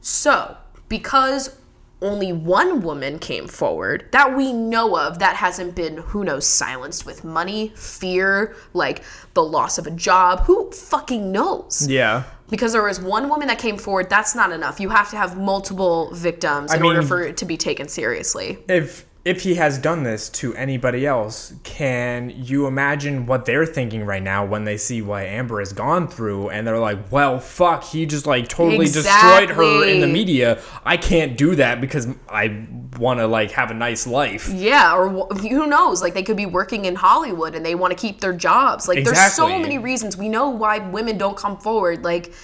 So, because only one woman came forward that we know of that hasn't been, who knows, silenced with money, fear, like the loss of a job, who fucking knows? yeah Because there was one woman that came forward, that's not enough. You have to have multiple victims in order mean- for it to be taken seriously. if if he has done this to anybody else, can you imagine what they're thinking right now when they see what Amber has gone through and they're like, "Well, fuck, he just like totally destroyed her in the media. I can't do that because I want to like have a nice life." Yeah, or wh- who knows? Like they could be working in Hollywood and they want to keep their jobs. Like there's so many reasons. We know why women don't come forward. Like,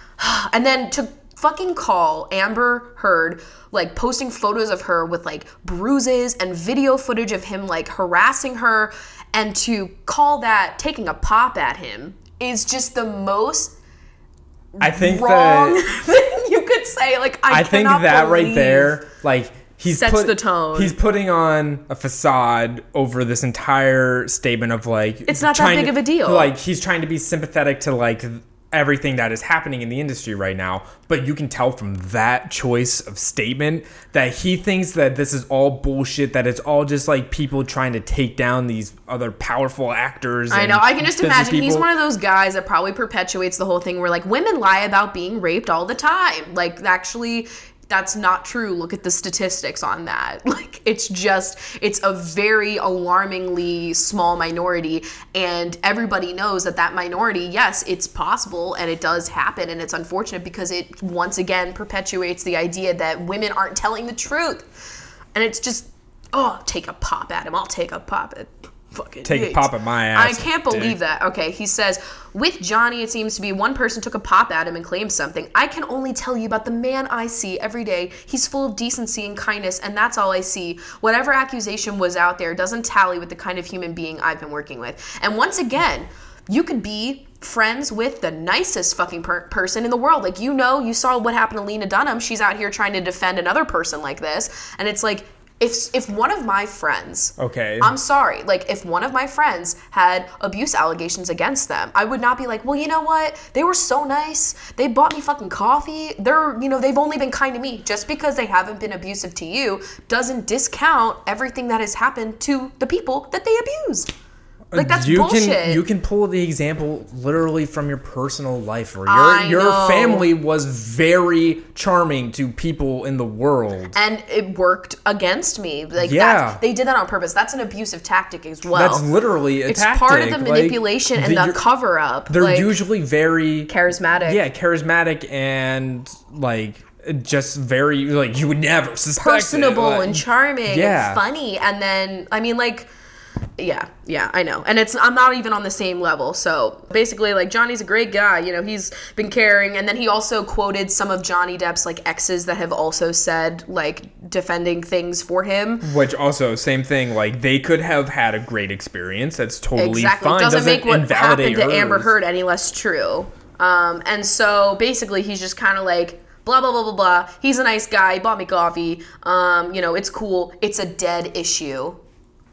[SIGHS] and then to fucking call Amber Heard like posting photos of her with like bruises and video footage of him like harassing her, and to call that taking a pop at him is just the most I think wrong that [LAUGHS] thing you could say. Like I, I think that right there, like he's Sets put- the tone. He's putting on a facade over this entire statement of like It's not that big to- of a deal. Like he's trying to be sympathetic to like everything that is happening in the industry right now, but you can tell from that choice of statement that he thinks that this is all bullshit. That it's all just like people trying to take down these other powerful actors. I and know. I can just imagine he's one of those guys that probably perpetuates the whole thing where like women lie about being raped all the time. Like actually that's not true. Look at the statistics on that. [LAUGHS] Like it's just it's a very alarmingly small minority and everybody knows that that minority, yes, it's possible and it does happen and it's unfortunate because it once again perpetuates the idea that women aren't telling the truth. And it's just oh, take a pop at him. I'll take a pop at fucking Take a pop at my ass, I can't believe dick. that. Okay, he says, with Johnny, it seems to be one person took a pop at him and claimed something. I can only tell you about the man I see every day. He's full of decency and kindness, and that's all I see. Whatever accusation was out there doesn't tally with the kind of human being I've been working with. And once again, you could be friends with the nicest fucking per- person in the world. Like, you know, you saw what happened to Lena Dunham. She's out here trying to defend another person like this. And it's like, if, if one of my friends Okay. I'm sorry. Like, if one of my friends had abuse allegations against them, I would not be like, well, you know what? They were so nice. They bought me fucking coffee. They're, you know, they've only been kind to me. Just because they haven't been abusive to you doesn't discount everything that has happened to the people that they abused. Like, that's you bullshit. can you can pull the example literally from your personal life where I your your know. family was very charming to people in the world. and it worked against me. Like, Yeah. that, they did that on purpose. That's an abusive tactic as well. That's literally a tactic. it's tactic. part of the like, manipulation and the you're- cover up. They're like, usually very charismatic. yeah, charismatic and like just very like you would never suspect it, personable like- and charming Yeah. and funny and then i mean like yeah yeah i know. And it's i'm not even on the same level. So basically like johnny's a great guy you know he's been caring. And then he also quoted some of johnny depp's like exes that have also said like defending things for him. Which also same thing. Like they could have had a great experience. That's totally exactly. fine. doesn't, make what happened to amber heard any less true. Um, and so basically he's just kind of like blah blah blah blah blah. He's a nice guy he bought me coffee. Um, you know it's cool. It's a dead issue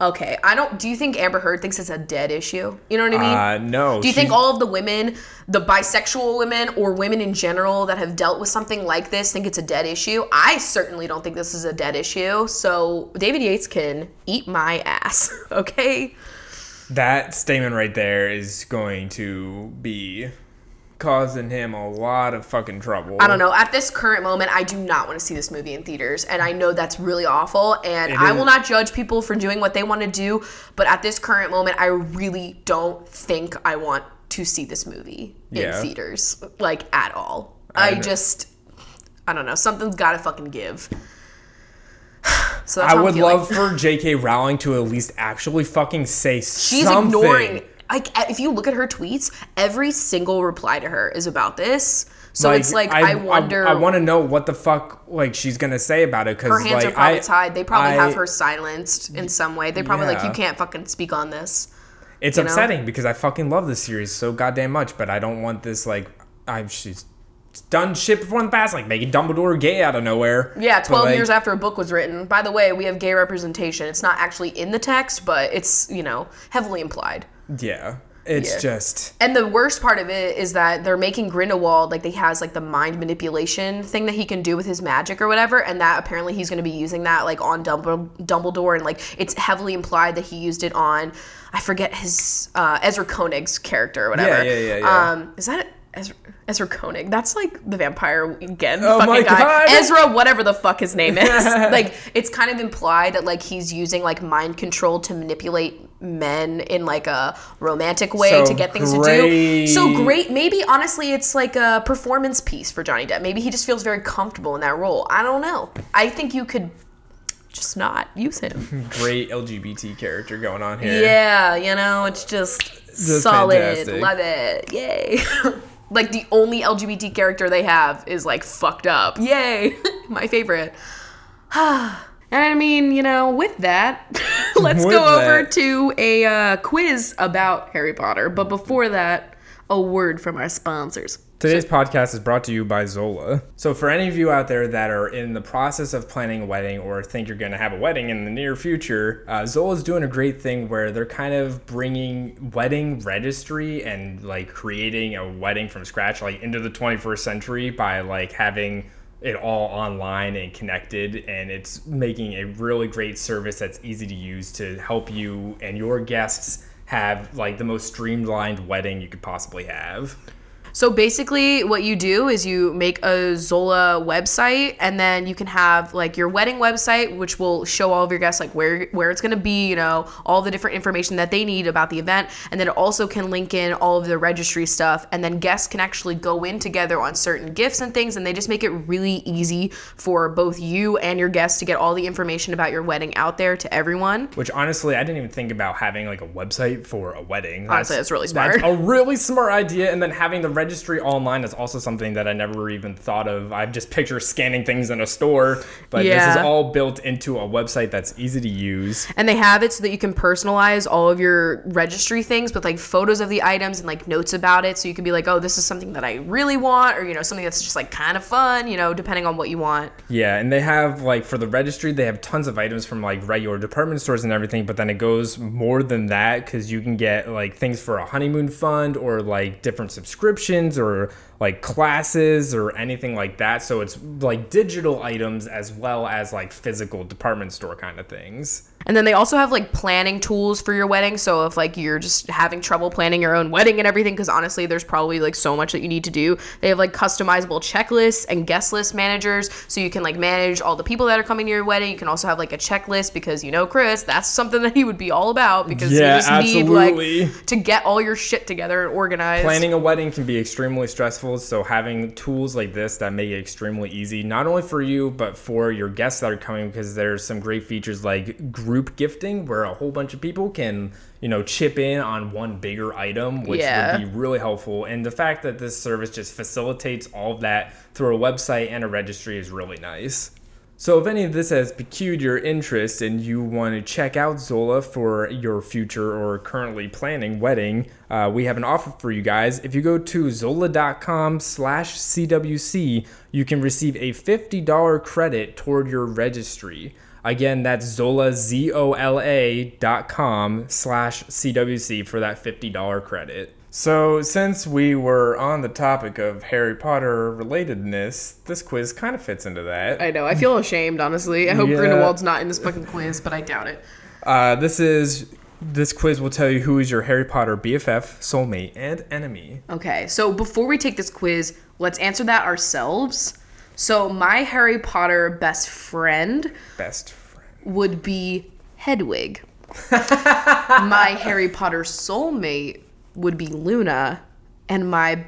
Okay, I don't. Do you think Amber Heard thinks it's a dead issue? You know what I mean? Uh, no. do you think all of the women, the bisexual women or women in general that have dealt with something like this, think it's a dead issue? I certainly don't think this is a dead issue. So David Yates can eat my ass. [LAUGHS] Okay. that statement right there is going to be causing him a lot of fucking trouble. I don't know. At this current moment, I do not want to see this movie in theaters, and I know that's really awful. And It I is- will not judge people for doing what they want to do, but at this current moment, I really don't think I want to see this movie in theaters, like at all. I, I just, I don't know. Something's got to fucking give. [SIGHS] So I would love for J.K. Rowling to at least actually fucking say She's something. ignoring. Like, if you look at her tweets, every single reply to her is about this. So it's like I, wonder. I, want to know what the fuck like she's gonna say about it because her hands like are probably I, tied. They probably I- have her silenced in some way. They probably like you can't fucking speak on this. It's know? upsetting because I fucking love this series so goddamn much, but I don't want this like I've she's done shit before in the past, like making Dumbledore gay out of nowhere. Yeah, 12 like, years after a book was written. By the way, we have gay representation. It's not actually in the text, but it's, you know, heavily implied. Yeah, it's Yeah. just And the worst part of it is that they're making Grindelwald like he has like the mind manipulation thing that he can do with his magic or whatever, and that apparently he's going to be using that like on Dumbledore, and like it's heavily implied that he used it on I forget his uh, Ezra Koenig's character or whatever. Yeah, yeah, yeah, yeah. Um, is that Ezra, Ezra Koenig? That's like the vampire again. Oh fucking my guy. God. Ezra, whatever the fuck his name is. [LAUGHS] like it's kind of implied that like he's using like mind control to manipulate men in like a romantic way So to get things to do. So great. Maybe honestly, it's like a performance piece for Johnny Depp. Maybe he just feels very comfortable in that role. I don't know. I think you could just not use him. [LAUGHS] great LGBT character going on here. yeah, you know, it's just, Just solid. fantastic. Love it. Yay. [LAUGHS] like the only LGBT character they have is like fucked up. Yay. [LAUGHS] My favorite. [SIGHS] I mean, you know, with that, [LAUGHS] let's With go over to a uh, quiz about Harry Potter. But before that, a word from our sponsors. Today's podcast is brought to you by Zola. So, for any of you out there that are in the process of planning a wedding or think you're going to have a wedding in the near future, uh, Zola's doing a great thing where they're kind of bringing wedding registry and like creating a wedding from scratch, like into the 21st century by like having it all online and connected and it's making a really great service that's easy to use to help you and your guests have like the most streamlined wedding you could possibly have. So basically, what you do is you make a Zola website, and then you can have like your wedding website, which will show all of your guests like where where it's gonna be, you know, all the different information that they need about the event, and then it also can link in all of the registry stuff, and then guests can actually go in together on certain gifts and things, and they just make it really easy for both you and your guests to get all the information about your wedding out there to everyone. Which honestly, I didn't even think about having like a website for a wedding. Honestly, that's really smart. That's a really smart idea. And then having the registry online is also something that I never even thought of. I've just picture scanning things in a store, but this is all built into a website that's easy to use. And they have it so that you can personalize all of your registry things with like photos of the items and like notes about it. So you can be like, oh, this is something that I really want, or you know, something that's just like kind of fun, you know, depending on what you want. Yeah, and they have like for the registry, they have tons of items from like regular department stores and everything, but then it goes more than that because you can get like things for a honeymoon fund or like different subscriptions or like classes or anything like that. So it's like digital items as well as like physical department store kind of things. And then they also have like planning tools for your wedding. So if like you're just having trouble planning your own wedding and everything, because honestly, there's probably like so much that you need to do. They have like customizable checklists and guest list managers, so you can like manage all the people that are coming to your wedding. You can also have like a checklist because you know Chris, that's something [LAUGHS] that he would be all about because Yeah, you just absolutely. need like to get all your shit together and organized. Planning a wedding can be extremely stressful, so having tools like this that make it extremely easy, not only for you, but for your guests that are coming, because there's some great features like group gifting, where a whole bunch of people can, you know, chip in on one bigger item, which Yeah. would be really helpful. And the fact that this service just facilitates all of that through a website and a registry is really nice. So, if any of this has piqued your interest and you want to check out Zola for your future or currently planning wedding, uh, we have an offer for you guys. If you go to zola.com slash CWC, you can receive a $50 credit toward your registry. Again, that's Zola, Z-O-L-A dot com slash CWC for that $50 credit. So, since we were on the topic of Harry Potter relatedness, this quiz kind of fits into that. I know. I feel ashamed, honestly. I hope Yeah. Grindelwald's not in this fucking quiz, but I doubt it. Uh, this is this quiz will tell you who is your Harry Potter BFF, soulmate, and enemy. Okay, so before we take this quiz, let's answer that ourselves. So my Harry Potter best friend Best friend. would be Hedwig. [LAUGHS] my Harry Potter soulmate would be Luna, and my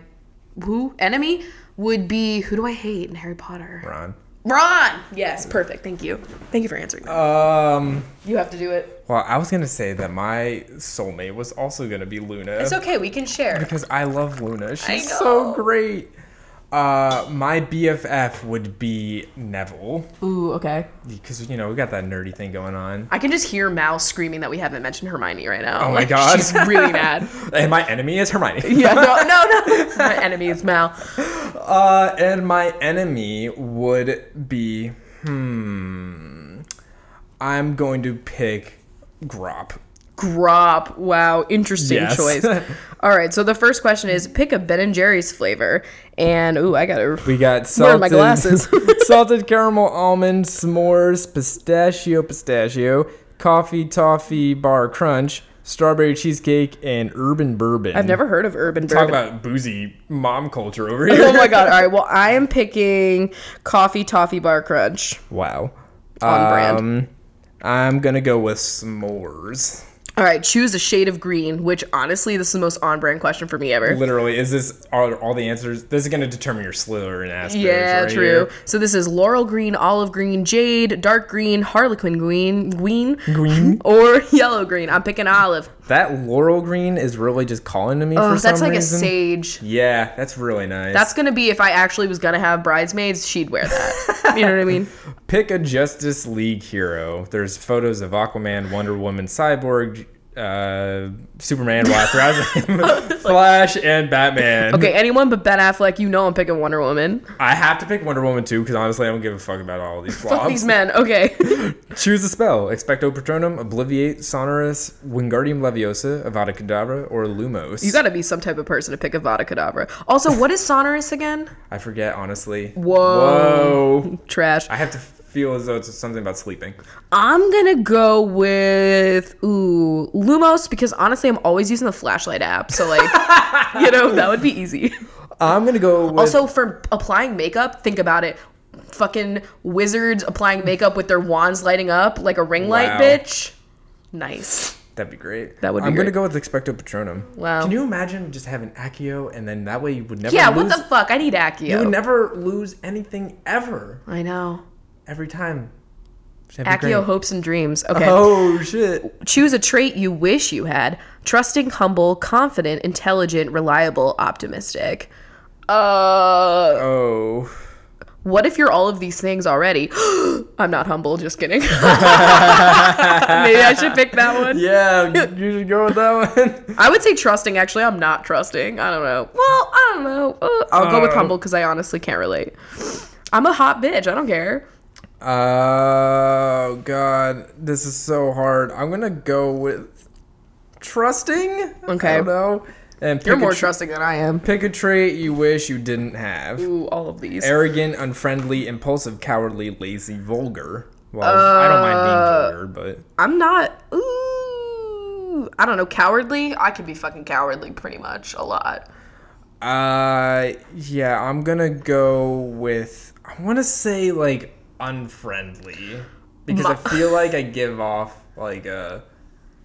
who enemy would be who do I hate in Harry Potter? Ron. Ron. Yes, perfect. Thank you. Thank you for answering. That. Um. you have to do it. Well, I was gonna say that my soulmate was also gonna be Luna It's okay. We can share. because I love Luna. She's so great. Uh, my BFF would be Neville Ooh, okay. because you know we got that nerdy thing going on. I can just hear Mal screaming that we haven't mentioned Hermione right now. Oh my Like, God. she's really [LAUGHS] mad. And my enemy is Hermione. [LAUGHS] Yeah, no, no, no. [LAUGHS] My enemy is Mal. Uh, and my enemy would be hmm. I'm going to pick Grawp. Grawp. Wow, interesting Yes. choice. [LAUGHS] All right, so the first question is pick a Ben and Jerry's flavor, and ooh, I gotta. We got [LAUGHS] salted, my glasses? [LAUGHS] salted caramel almond s'mores, pistachio pistachio, coffee toffee bar crunch, strawberry cheesecake, and urban bourbon. I've never heard of urban talk bourbon. Talk about boozy mom culture over here. oh my god! All right, well, I am picking coffee toffee bar crunch. Wow. On brand. Um, I'm gonna go with s'mores. All right, choose a shade of green. Which honestly, this is the most on-brand question for me ever. Literally, is this all, all the answers? This is gonna determine your Slytherin aspects. Yeah, right true. here. So this is laurel green, olive green, jade, dark green, harlequin green, green, Green. or [LAUGHS] yellow green. I'm picking olive. That laurel green is really just calling to me Oh, for some that's like reason. a sage. Yeah, that's really nice. That's gonna be if I actually was gonna have bridesmaids, she'd wear that. you know what I mean? [LAUGHS] Pick a Justice League hero. There's photos of Aquaman, Wonder Woman, Cyborg, uh, Superman, Black [LAUGHS] Razor, [LAUGHS] Flash, and Batman. Okay, anyone but Ben Affleck, you know I'm picking Wonder Woman. I have to pick Wonder Woman too because honestly, I don't give a fuck about all these [LAUGHS] Fuck these men. Okay. Choose a spell: Expecto Patronum, Obliviate, Sonorus, Wingardium Leviosa, Avada Kedavra, or Lumos. you gotta be some type of person to pick Avada Kedavra. Also, what is sonorus again? I forget honestly. Whoa. Whoa. Trash. I have to feel as though it's something about sleeping. I'm gonna go with ooh Lumos because honestly I'm always using the flashlight app, so like [LAUGHS] you know that would be easy. I'm gonna go with Also for applying makeup, think about it. Fucking wizards applying makeup with their wands lighting up like a ring light, bitch. Nice. That'd be great. That would be I'm great. gonna go with Expecto Patronum. Wow. Can you imagine just having Accio and then that way you would never Yeah, lose, what the fuck? I need Accio. you would never lose anything ever. I know. Every time. Accio hopes and dreams. Okay. Oh shit. Choose a trait you wish you had. Trusting, humble, confident, intelligent, reliable, optimistic. Uh Oh. what if you're all of these things already? [GASPS] I'm not humble, just kidding. [LAUGHS] Maybe I should pick that one. Yeah, you should go with that one. [LAUGHS] I would say trusting. Actually, I'm not trusting. I don't know. Well, I don't know. Uh, I'll go with Uh, humble because I honestly can't relate. I'm a hot bitch. I don't care. Oh god, this is so hard. I'm gonna go with trusting. Okay. I don't know. And pick You're more tr- trusting than I am. Pick a trait you wish you didn't have. Ooh, all of these. Arrogant, unfriendly, impulsive, cowardly, lazy, vulgar. Well, I don't mind Uh, being vulgar, but I'm not. Ooh, I don't know. Cowardly. I could be fucking cowardly pretty much a lot. uh, yeah, I'm gonna go with. I want to say like unfriendly because I feel like I give off like a.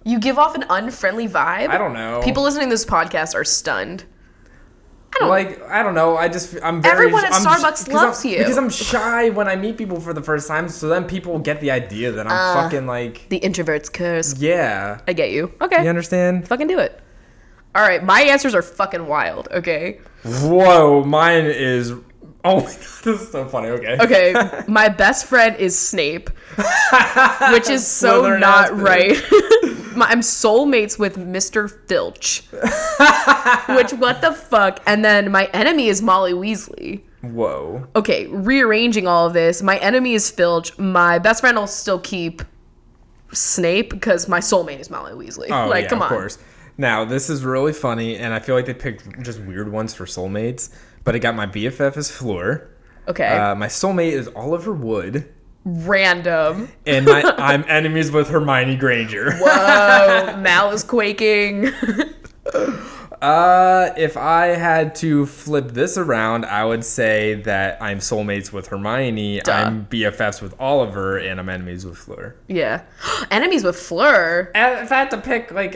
You give off an unfriendly vibe. I don't know. People listening to this podcast are stunned. I don't. like I don't know. I just I'm very. Everyone at I'm, Starbucks because loves I'm- you. because I'm shy when I meet people for the first time. So then people get the idea that I'm Uh. fucking like the introvert's curse. yeah. I get you. Okay. You understand? Fucking do it. All right, my answers are fucking wild. Okay. Whoa, mine is Oh my god, [LAUGHS] this is so funny. Okay. Okay, [LAUGHS] my best friend is Snape, which is so Slytherin not ass right. [LAUGHS] my, I'm soulmates with Mr. Filch, which what the fuck? And then my enemy is Molly Weasley. Whoa. Okay, rearranging all of this, my enemy is Filch. My best friend will still keep Snape because my soulmate is Molly Weasley. Oh like, yeah, come on. of course. Now this is really funny, and I feel like they picked just weird ones for soulmates. But I got my BFF as Fleur. Okay, Uh, my soulmate is Oliver Wood, random. and my [LAUGHS] I'm enemies with Hermione Granger. Whoa, [LAUGHS] Mal is quaking. [LAUGHS] Uh, if I had to flip this around, I would say that I'm soulmates with Hermione, Duh. I'm BFFs with Oliver, and I'm enemies with Fleur. yeah, [GASPS] enemies with Fleur. If I had to pick, like.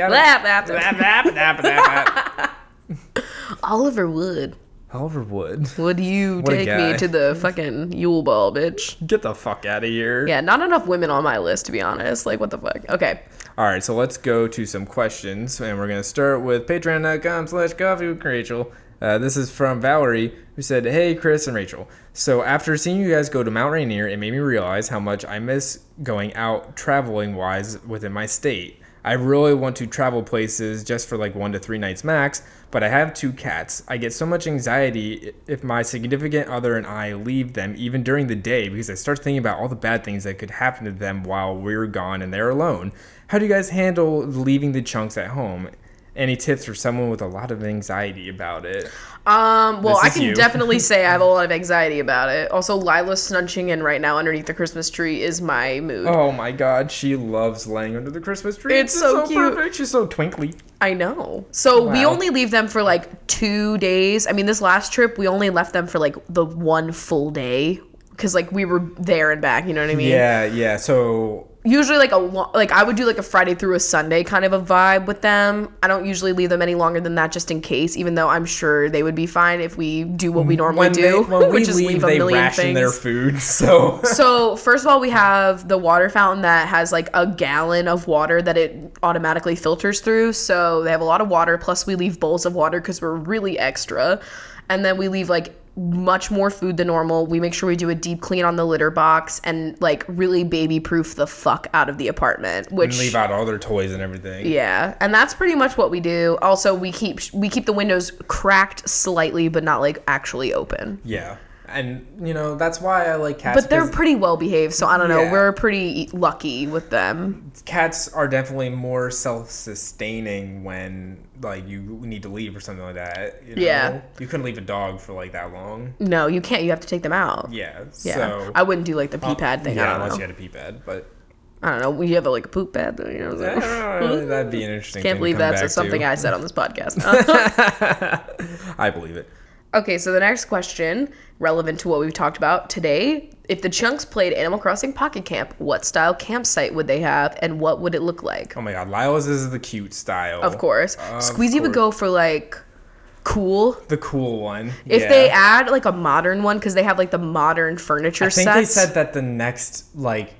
Oliver Wood. Oliver Wood, Would you [LAUGHS] What a take guy. me to the fucking Yule Ball, bitch? get the fuck out of here. Yeah, not enough women on my list, to be honest. Like, what the fuck? Okay. All right, so let's go to some questions, and we're gonna start with patreon.com slash coffee with Rachel. Uh, this is from Valerie, who said, Hey, Chris and Rachel. So, after seeing you guys go to Mount Rainier, it made me realize how much I miss going out traveling wise within my state. I really want to travel places just for like one to three nights max, but I have two cats. I get so much anxiety if my significant other and I leave them even during the day because I start thinking about all the bad things that could happen to them while we're gone and they're alone. How do you guys handle leaving the chunks at home? Any tips for someone with a lot of anxiety about it? Um, well, I can you. definitely [LAUGHS] say I have a lot of anxiety about it. Also, Lila snunching in right now underneath the Christmas tree is my mood. Oh my god, she loves laying under the Christmas tree. It's so cute. perfect. She's so twinkly. I know. So we only leave them for like two days. I mean, this last trip, we only left them for like the one full day because like we were there and back. You know what I mean? Yeah, yeah. So usually like a lo- like I would do like a Friday through a Sunday kind of a vibe with them. I don't usually leave them any longer than that just in case, even though I'm sure they would be fine if we do what we mm, normally when do, they which is [LAUGHS] leave, leave a they million ration things. their food. So [LAUGHS] so first of all, we have the water fountain that has like a gallon of water that it automatically filters through. So they have a lot of water. Plus, we leave bowls of water because we're really extra, and then we leave like much more food than normal. We make sure we do a deep clean on the litter box and like really baby proof the fuck out of the apartment. Which and leave out all their toys and everything. yeah, and that's pretty much what we do. Also, we keep we keep the windows cracked slightly, but not like actually open. Yeah. And you know that's why I like cats. But they're pretty well behaved, so I don't know. Yeah. We're pretty lucky with them. cats are definitely more self-sustaining when like you need to leave or something like that. You know? Yeah. You couldn't leave a dog for like that long. No, you can't. You have to take them out. Yeah. Yeah, So I wouldn't do like the pee pad thing. Yeah, I don't unless know. you had a pee pad, but I don't know. We have a, like a poop pad. Though, you know I'm [LAUGHS] that'd be an interesting. Can't thing believe to come that's something to. I said on this podcast. [LAUGHS] [LAUGHS] I believe it. Okay, so the next question, relevant to what we've talked about today. If the Chunks played Animal Crossing Pocket Camp, what style campsite would they have and what would it look like? Oh my god, Lila's is the cute style. Of course. Squeezy would go for like cool. The cool one. If yeah. they add like a modern one, because they have like the modern furniture I think sets. they said that the next like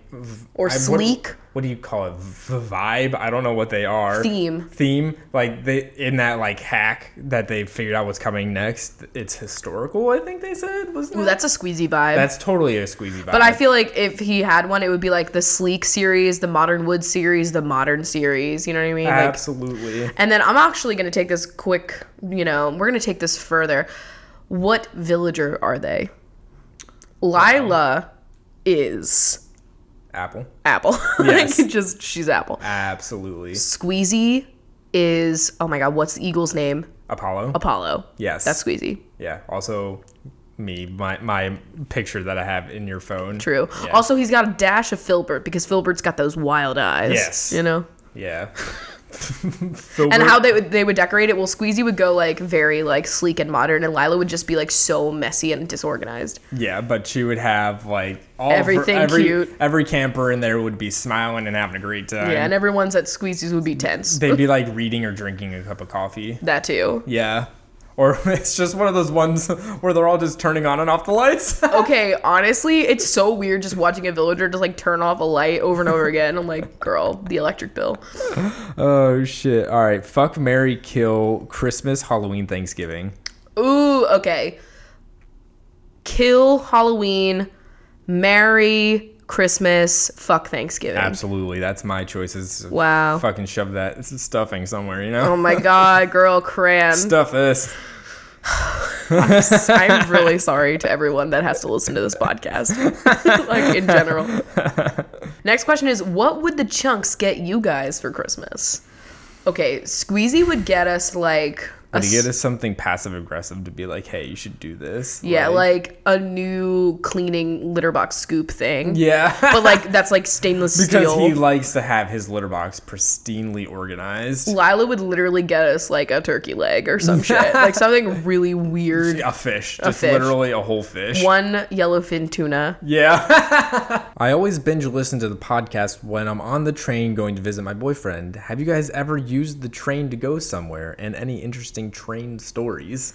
Or I- sleek. What, do you call it? V- vibe? I don't know what they are. Theme. Theme. Like they in that like hack that they figured out what's coming next. It's historical. I think they said was. Ooh, that's a squeezy vibe. that's totally a squeezy vibe. but I feel like if he had one, it would be like the sleek series, the modern wood series, the modern series. You know what I mean? Like, absolutely. and then I'm actually gonna take this quick. You know, we're gonna take this further. What villager are they? Lila is Apple. Apple. [LAUGHS] Yes. like just she's Apple. Absolutely. Squeezy is oh my god, what's the eagle's name? Apollo. Apollo. yes. That's Squeezy. yeah. Also, me my my picture that I have in your phone. True. Yeah. Also, he's got a dash of Filbert because Filbert's got those wild eyes. Yes. You know. Yeah. [LAUGHS] [LAUGHS] And how they would they would decorate it? Well, Squeezy would go like very like sleek and modern, and Lila would just be like so messy and disorganized. Yeah, but she would have like all Everything her, every, cute. Every camper in there would be smiling and having a great time. Yeah, and everyone's at Squeezy's would be tense. They'd be [LAUGHS] like reading or drinking a cup of coffee. that too. Yeah. Or [LAUGHS] it's just one of those ones where they're all just turning on and off the lights. [LAUGHS] Okay, honestly, it's so weird just watching a villager just like turn off a light over and over again. I'm like, girl, the electric bill. oh shit. All right. Fuck Mary Kill Christmas, Halloween, Thanksgiving. Ooh, okay. kill Halloween, marry Christmas, fuck Thanksgiving. Absolutely, that's my choices. Wow. Fucking shove that [LAUGHS] stuffing somewhere, you know. Oh my god, girl, cram. Stuff this. I'm [LAUGHS] really sorry to everyone that has to listen to this podcast. [LAUGHS] like in general. Next question is what would the chunks get you guys for Christmas? Okay, Squeezy would get us like a you get us something passive aggressive to be like, hey, you should do this? yeah, like a new cleaning litter box scoop thing. yeah. But like that's like [LAUGHS] stainless because steel. Because he likes to have his litter box pristinely organized. Lila would literally get us like a turkey leg or some shit. [LAUGHS] Like something really weird. A fish, just fish. literally a whole fish. One yellowfin tuna. Yeah. [LAUGHS] I always binge listen to the podcast when I'm on the train going to visit my boyfriend. Have you guys ever used the train to go somewhere and any interesting train stories?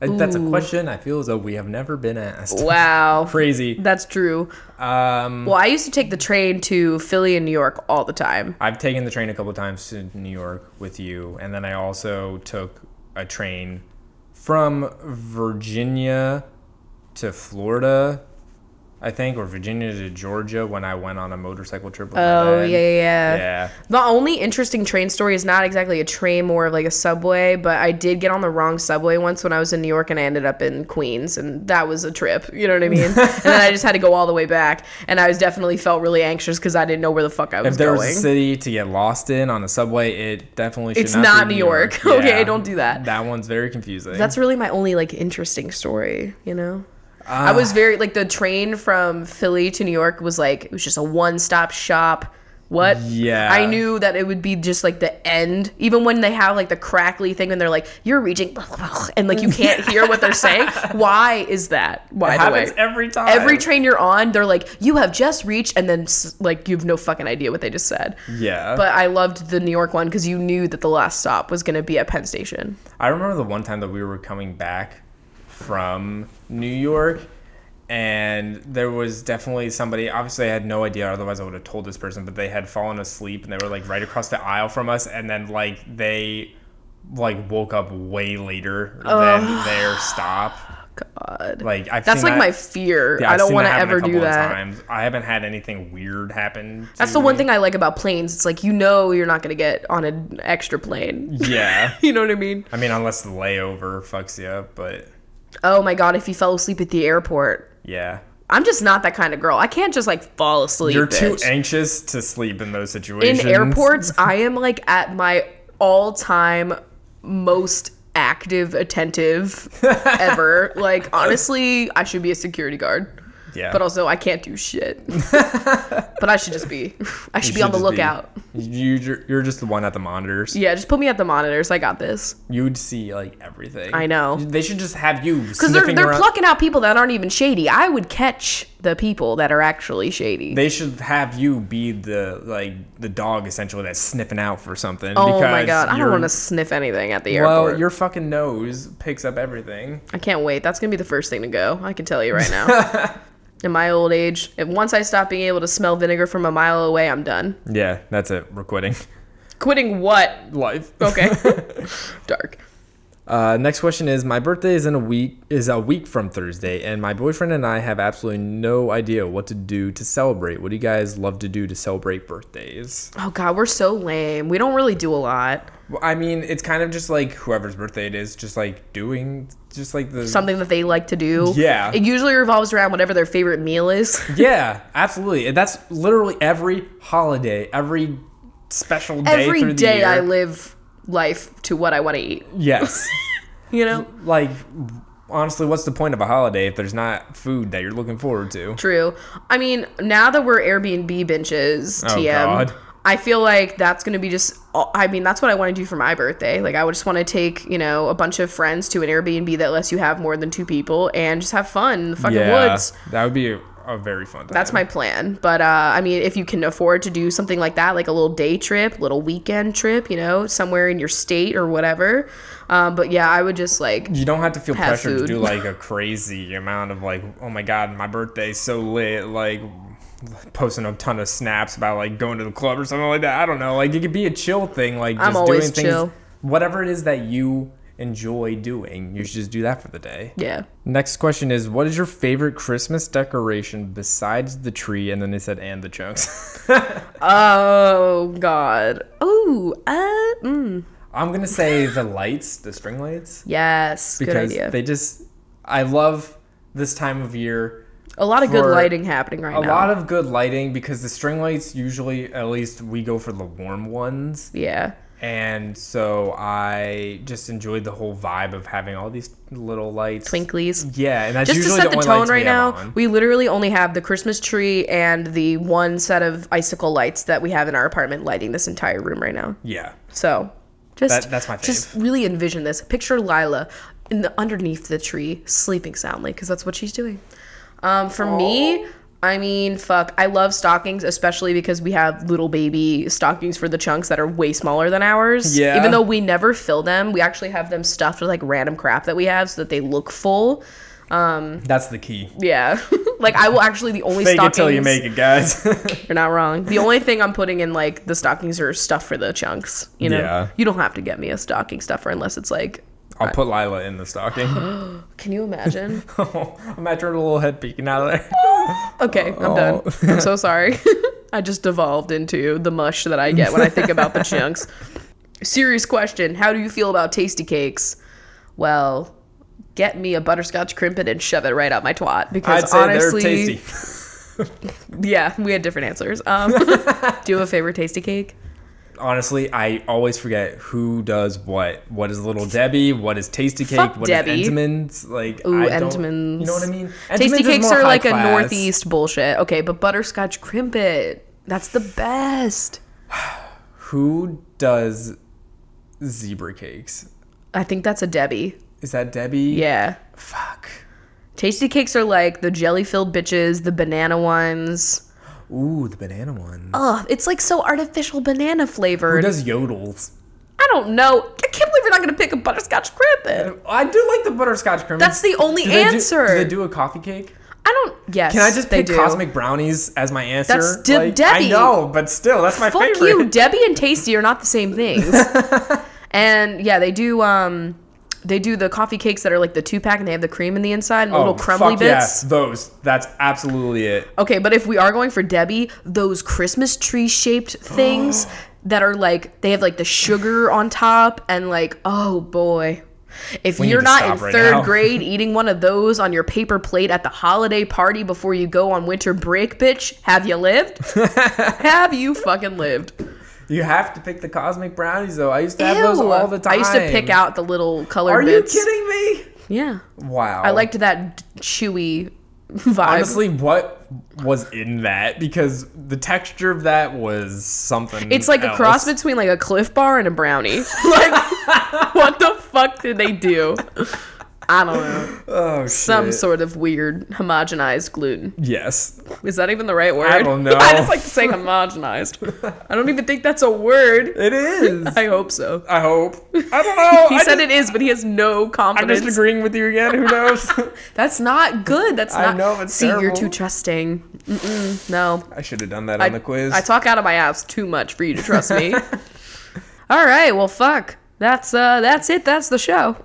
I- That's a question I feel as though we have never been asked. Wow. [LAUGHS] Crazy. That's true. Um, Well, I used to take the train to Philly and New York all the time. I've taken the train a couple times to New York with you, and then I also took a train from Virginia to Florida, I think, or Virginia to Georgia when I went on a motorcycle trip with Oh, yeah, yeah, yeah. The only interesting train story is not exactly a train, more of like a subway, but I did get on the wrong subway once when I was in New York and I ended up in Queens, and that was a trip. You know what I mean? [LAUGHS] and then I just had to go all the way back, and I was definitely felt really anxious because I didn't know where the fuck I was If there going. was a city to get lost in on a subway, it definitely should It's not, not New York. [LAUGHS] Okay, don't do that. That one's very confusing. That's really my only like interesting story, you know? Ah. I was very like the train from Philly to New York was like it was just a one-stop shop. What? Yeah. I knew that it would be just like the end. Even when they have like the crackly thing and they're like, you're reaching and like you can't hear what they're saying. [LAUGHS] Why is that? By it the way. happens every time. Every train you're on, they're like, you have just reached, and then like you have no fucking idea what they just said. Yeah. But I loved the New York one because you knew that the last stop was going to be at Penn Station. I remember the one time that we were coming back from New York and there was definitely somebody obviously I had no idea otherwise I would have told this person but they had fallen asleep and they were like right across the aisle from us and then like they like woke up way later than their stop God. like I've That's like that- my fear. yeah, I don't want to ever do that. times. I haven't had anything weird happen That's the one thing I like about planes. It's like you know you're not gonna get on an extra plane. yeah [LAUGHS] you know what I mean? I mean unless the layover fucks you up but Oh my god, if you fell asleep at the airport. yeah I'm just not that kind of girl. I can't just like fall asleep. you're too anxious to sleep in those situations In airports, [LAUGHS] I am like at my all time most active, attentive [LAUGHS] ever. like honestly, I should be a security guard. Yeah But also I can't do shit. [LAUGHS] but I should just be [LAUGHS] I should be on the just be- lookout. You, you're, just the one at the monitors. Yeah, just put me at the monitors. I got this. You would see like everything. I know. They should just have you Because they're they're around. plucking out people that aren't even shady. I would catch the people that are actually shady. they should have you be the like the dog essentially that's sniffing out for something. oh my god, I don't want to sniff anything at the airport. Well, your fucking nose picks up everything. I can't wait. That's gonna be the first thing to go. I can tell you right now. [LAUGHS] In my old age, if once I stop being able to smell vinegar from a mile away, I'm done. Yeah, that's it. We're quitting Quitting what? life. Okay. [LAUGHS] [LAUGHS] Dark. Uh, next question is: My birthday is in a week is a week from Thursday, and my boyfriend and I have absolutely no idea what to do to celebrate. What do you guys love to do to celebrate birthdays? Oh god, we're so lame. We don't really do a lot. Well, I mean, it's kind of just like whoever's birthday it is, just like doing, just like the Something that they like to do. Yeah. It usually revolves around whatever their favorite meal is. [LAUGHS] Yeah, absolutely. And That's literally every holiday, every special day Every through the day. I live life to what I want to eat. Yes. [LAUGHS] You know? like, honestly, what's the point of a holiday if there's not food that you're looking forward to? True. I mean, now that we're Airbnb benches, Oh, TM, God. I feel like that's going to be just, I mean, that's what I want to do for my birthday. Like, I would just want to take, you know, a bunch of friends to an Airbnb that lets you have more than two people and just have fun in the fucking yeah, woods. that would be a, a very fun. Time. That's my plan. But, uh, I mean, if you can afford to do something like that, like a little day trip, little weekend trip, you know, somewhere in your state or whatever. Um, but yeah, I would just like, You don't have to feel pressured to do like a crazy amount of like, oh my god, my birthday's so lit, like posting a ton of snaps about like going to the club or something like that. I don't know. Like it could be a chill thing, like just doing things chill. whatever it is that you enjoy doing. You should just do that for the day. Yeah. Next question is What is your favorite Christmas decoration besides the tree? And then they said, and the chunks. [LAUGHS] Oh God. Oh. Uh. Mm. I'm going to say the lights, the string lights. Yes. Good Because idea. they just, I love this time of year. A lot of good lighting happening right A now. A lot of good lighting because the string lights usually, at least we go for the warm ones. yeah. And so I just enjoyed the whole vibe of having all these little lights. Twinklies. Yeah, and that's Just to set the, the tone right now, on. we literally only have the Christmas tree and the one set of icicle lights that we have in our apartment lighting this entire room right now. Yeah. So, just That- that's my just really envision this. Picture Lila in the underneath the tree, sleeping soundly, because that's what she's doing. Um, for me, I mean, fuck, I love stockings, especially because we have little baby stockings for the chunks that are way smaller than ours. Yeah. Even though we never fill them, we actually have them stuffed with like random crap that we have so that they look full. That's the key. Yeah. [LAUGHS] like I will actually the only Fake stockings. till you make it, guys. [LAUGHS] You're not wrong. The only thing I'm putting in like the stockings are stuff for the chunks. You know, Yeah. you don't have to get me a stocking stuffer unless it's like. I'll put Lila in the stocking. [GASPS] Can you imagine? [LAUGHS] Imagine her little head peeking out of there. [GASPS] Okay, I'm done. I'm so sorry. [LAUGHS] I just devolved into the mush that I get when I think about the [LAUGHS] chunks. Serious question: How do you feel about Tastykakes? Well, get me a butterscotch crimpet and shove it right up my twat because I'd say honestly, they're tasty. yeah, we had different answers. Um, do you have a favorite Tastykake? Honestly, I always forget who does what. What is Little Debbie? What is Tastykake? Fuck What is Debbie. Entenmann's? Like, Ooh, I don't- Entenmann's. You know what I mean? Tasty Entenmann's is cakes more are high like a northeast bullshit. Okay, but butterscotch crimpet, that's the best. [SIGHS] Who does zebra cakes? I think that's a Debbie. Is that Debbie? Yeah. Fuck. Tastykakes are like the jelly filled bitches, the banana ones. Ooh, the banana one. Ugh, it's like so artificial banana flavored. Who does yodels? I don't know. I can't believe you're not gonna pick a butterscotch crimpet. I do like the butterscotch cream. That's the only Do they do- answer. do they do a coffee cake? I don't. Yes. Can I just pick do. cosmic brownies as my answer? That's De- I Debbie. know, but still, that's my Fuck favorite. you. Debbie and Tasty are not the same things. [LAUGHS] and yeah, they do. Um, they do the coffee cakes that are like the two pack, and they have the cream in the inside and the oh, little crumbly Oh, fuck yeah, those. That's absolutely it. Okay, but if we are going for Debbie, those Christmas tree shaped [GASPS] things that are like they have like the sugar on top and like oh boy. If We you're not in right third now. grade [LAUGHS] eating one of those on your paper plate at the holiday party before you go on winter break, bitch, have you lived? [LAUGHS] have you fucking lived? You have to pick the cosmic brownies, though. I used to have those all the time. I used to pick out the little colored bits. Are bits. you kidding me? Yeah. Wow. I liked that chewy vibe. Honestly, what was in that? Because the texture of that was something. It's like a cross between like a Clif Bar and a brownie. [LAUGHS] like, what the fuck did they do? [LAUGHS] I don't know. [LAUGHS] Oh, Some shit. sort of weird homogenized gluten. Yes. Is that even the right word? I don't know. [LAUGHS] I just like to say homogenized. [LAUGHS] I don't even think that's a word. It is. I hope so. I hope. I don't know. He I said just, it is, but he has no confidence. I'm just agreeing with you again. Who knows? That's not good. That's I not. know, it's See, you're too trusting. Mm-mm, no. I should have done that I, on the quiz. I talk out of my ass too much for you to trust me. All right, well, fuck. That's uh, that's it. That's the show.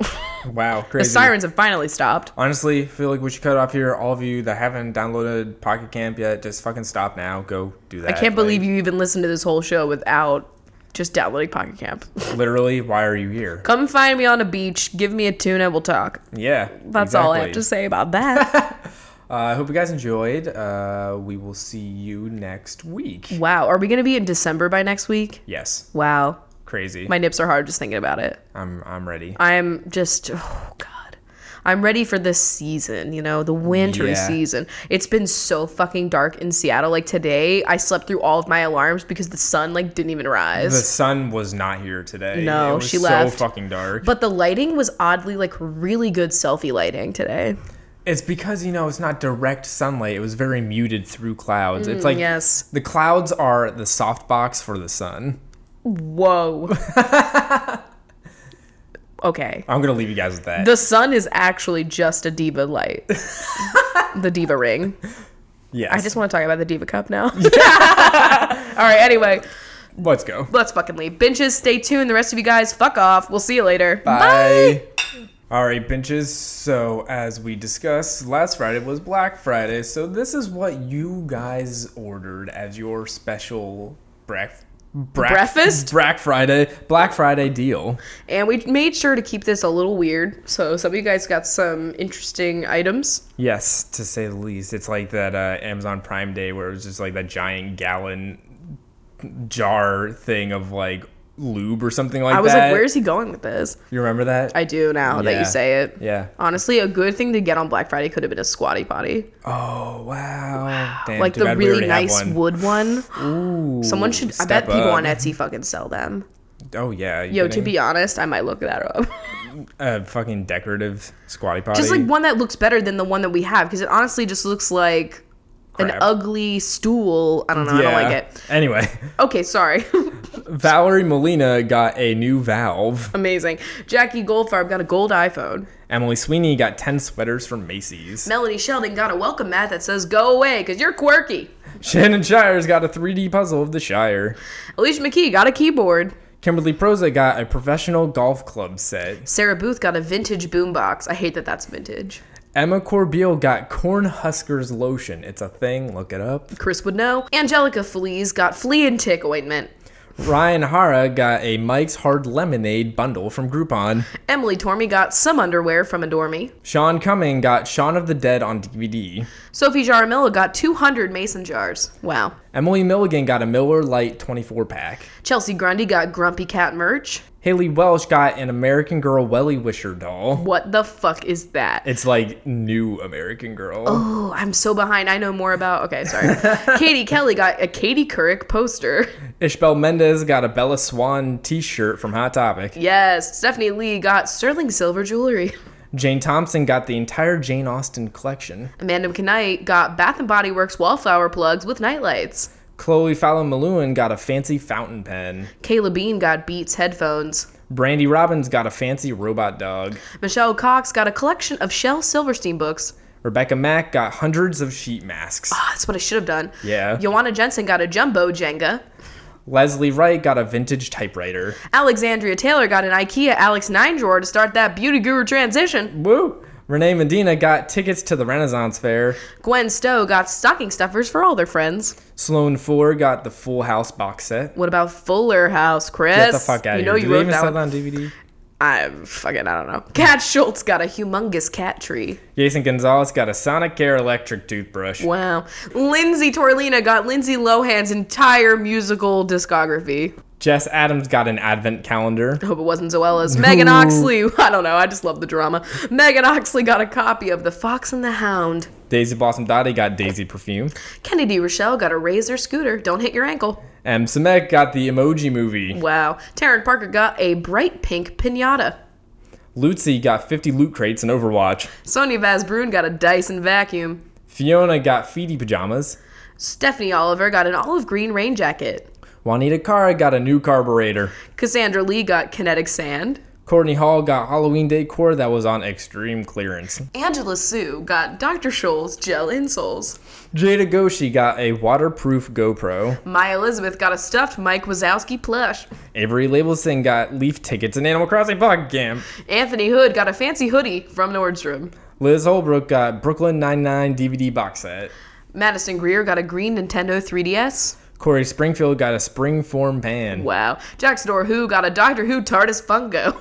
wow, [LAUGHS] crazy the sirens have finally stopped. Honestly, feel like we should cut off here. All of you that haven't downloaded Pocket Camp yet, just fucking stop now. Go do that. I can't believe you even listened to this whole show without just downloading Pocket Camp. [LAUGHS] Literally, why are you here? Come find me on a beach. Give me a tuna. We'll talk. Yeah, That's all I have to say about that. [LAUGHS] Uh, I hope you guys enjoyed. Uh, we will see you next week. wow. Are we gonna be in December by next week? Yes, Wow. Crazy. My nips are hard just thinking about it. I'm I'm ready. I am just oh god. I'm ready for this season, you know, the winter Yeah. season. It's been so fucking dark in Seattle. Like today, I slept through all of my alarms because the sun like didn't even rise. The sun was not here today. No, it was she so left. fucking dark. But the lighting was oddly like really good selfie lighting today. it's because you know it's not direct sunlight. It was very muted through clouds. it's like Mm, yes. the clouds are the softbox for the sun. Whoa. [LAUGHS] okay. I'm gonna leave you guys with that. The sun is actually just a diva light. [LAUGHS] the diva ring. yes. I just want to talk about the diva cup now. [LAUGHS] All right, anyway. Let's go. Let's fucking leave. Benches, stay tuned. The rest of you guys, fuck off. We'll see you later. Bye. All right, benches. So, as we discussed, last Friday was Black Friday. So, this is what you guys ordered as your special brec- brac- Breakfast? Black Friday, Black Friday deal. And we made sure to keep this a little weird. So some of you guys got some interesting items. Yes, to say the least. It's like that uh, Amazon Prime Day where it was just like that giant gallon jar thing of like lube or something like that. I was that. like, where's he going with this? You remember that? I do now that you say it. yeah. Honestly, a good thing to get on Black Friday could have been a squatty potty. Oh wow. Damn, like the really nice one. wood one. Ooh, Someone should, I bet people on Etsy fucking sell them. Oh yeah. Yo, to be honest, I might look that up. a fucking decorative squatty potty. just like one that looks better than the one that we have because it honestly just looks like an ugly stool. I don't know. I don't like it. Anyway, Okay, sorry. [LAUGHS] Valerie Molina got a new valve. Amazing. Jackie Goldfarb got a gold iPhone. Emily Sweeney got 10 sweaters from Macy's. Melody Sheldon got a welcome mat that says "Go away" because you're quirky. Shannon Shires got a 3D puzzle of the Shire. Alicia McKee got a keyboard. Kimberly Proza got a professional golf club set. Sarah Booth got a vintage boombox. I hate that that's vintage. Emma Corbeil got Corn Huskers lotion. It's a thing, look it up. Chris would know. Angelica Fleas got flea and tick ointment. Ryan Hara got a Mike's Hard Lemonade bundle from Groupon. Emily Tormey got some underwear from Adore Me. Sean Cumming got Shaun of the Dead on DVD. Sophie Jaramillo got 200 mason jars. Wow. Emily Milligan got a Miller Lite 24 pack. Chelsea Grundy got Grumpy Cat merch. Haley Welsh got an American Girl Wellie Wisher doll. What the fuck is that? It's like new American Girl. Oh, I'm so behind. I know more about. Okay, sorry. [LAUGHS] Katie Kelly got a Katie Couric poster. [LAUGHS] Ishbel Mendez got a Bella Swan t-shirt from Hot Topic. Yes, Stephanie Lee got sterling silver jewelry. [LAUGHS] Jane Thompson got the entire Jane Austen collection. Amanda McKnight got Bath and Body Works wallflower plugs with nightlights. Chloe Fallon Malone got a fancy fountain pen. Kayla Bean got Beats headphones. Brandy Robbins got a fancy robot dog. Michelle Cox got a collection of Shel Silverstein books. Rebecca Mack got hundreds of sheet masks. Ah, that's what I should have done. Yeah. Joanna Jensen got a jumbo Jenga. Leslie Wright got a vintage typewriter. Alexandria Taylor got an IKEA Alex 9 drawer to start that beauty guru transition. Woo! Renee Medina got tickets to the Renaissance Fair. Gwen Stowe got stocking stuffers for all their friends. Sloan Fuller got the Full House box set. What about Fuller House, Chris? Get the fuck out you of know here. you they wrote even that sell one. that on DVD? I fucking I don't know. Cat Schultz got a humongous cat tree. Jason Gonzalez got a Sonic Sonicare electric toothbrush. Wow. Lindsay Torlina got Lindsay Lohan's entire musical discography. Jess Adams got an advent calendar. I hope it wasn't Zoella's. Megan Oxley, [LAUGHS] I don't know, I just love the drama. Megan Oxley got a copy of The Fox and the Hound. Daisy Blossom Dottie got Daisy perfume. Kennedy Rochelle got a Razor scooter. Don't hit your ankle. M. Samek got the Emoji Movie. Wow. Taryn Parker got a bright pink pinata. Lutzi got 50 loot crates in Overwatch. Sonia Vazbrun got a Dyson vacuum. Fiona got feety pajamas. Stephanie Oliver got an olive green rain jacket. Juanita Cara got a new carburetor. Cassandra Lee got kinetic sand. Courtney Hall got Halloween decor that was on extreme clearance. Angela Sue got Dr. Scholl's gel insoles. Jada Goshi got a waterproof GoPro. Maya Elizabeth got a stuffed Mike Wazowski plush. Avery Labelson got Leaf tickets in Animal Crossing Pocket Camp. Anthony Hood got a fancy hoodie from Nordstrom. Liz Holbrook got Brooklyn Nine-Nine DVD box set. Madison Greer got a green Nintendo 3DS. Corey Springfield got a springform pan. Wow. Jackson Who got a Doctor Who TARDIS Funko.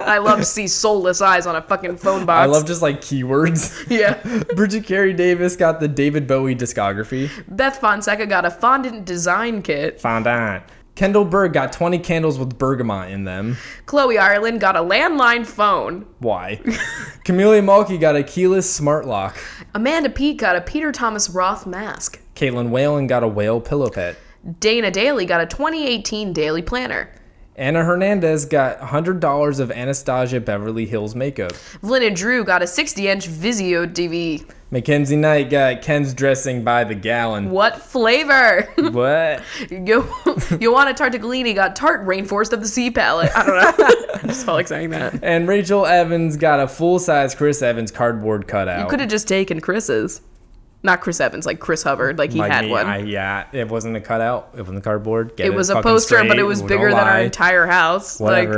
[LAUGHS] I love to see soulless eyes on a fucking phone box. I love just like keywords. [LAUGHS] Yeah. [LAUGHS] Bridget Carey Davis got the David Bowie discography. Beth Fonseca got a fondant design kit. Fondant. Kendall Berg got 20 candles with bergamot in them. Chloe Ireland got a landline phone. Why? Camellia Mulkey got a keyless smart lock. Amanda Pete got a Peter Thomas Roth mask. Caitlin Whalen got a whale pillow pet. Dana Daly got a 2018 daily planner. Anna Hernandez got $100 of Anastasia Beverly Hills makeup. Vlyn and Drew got a 60 inch Vizio TV. Mackenzie Knight got Ken's dressing by the gallon. What flavor? [LAUGHS] What? Yo, Joanna Tartaglini got Tarte Rainforest of the Sea palette. I don't know. [LAUGHS] I just felt like saying that. And Rachel Evans got a full size Chris Evans cardboard cutout. You could have just taken Chris's. Not Chris Evans, like Chris Hubbard, like he Like had me, one. I, yeah, it wasn't a cutout. It wasn't cardboard. Get it was a poster, but it was bigger than our entire house. Like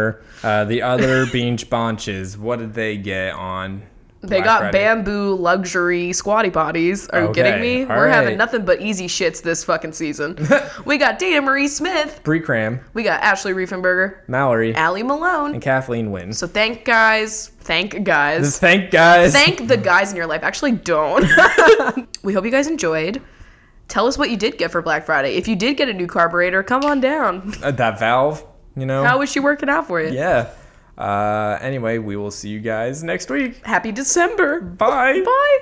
uh, the other [LAUGHS] Beach Bonches, what did they get on? They Black got Friday? bamboo luxury squatty potties. Are you kidding me? all We're having right. nothing but easy shits this fucking season. [LAUGHS] we got Dana Marie Smith. Pre Cram, We got Ashley Riefenberger, Mallory, Allie Malone. and Kathleen wins. So thank guys, thank guys. Thank guys. thank the guys in your life. Actually, don't. [LAUGHS] [LAUGHS] we hope you guys enjoyed. Tell us what you did get for Black Friday. If you did get a new carburetor, come on down. Uh, that valve, you know. How is she working out for you? yeah. Uh, anyway, we will see you guys next week. Happy December. Bye. Bye.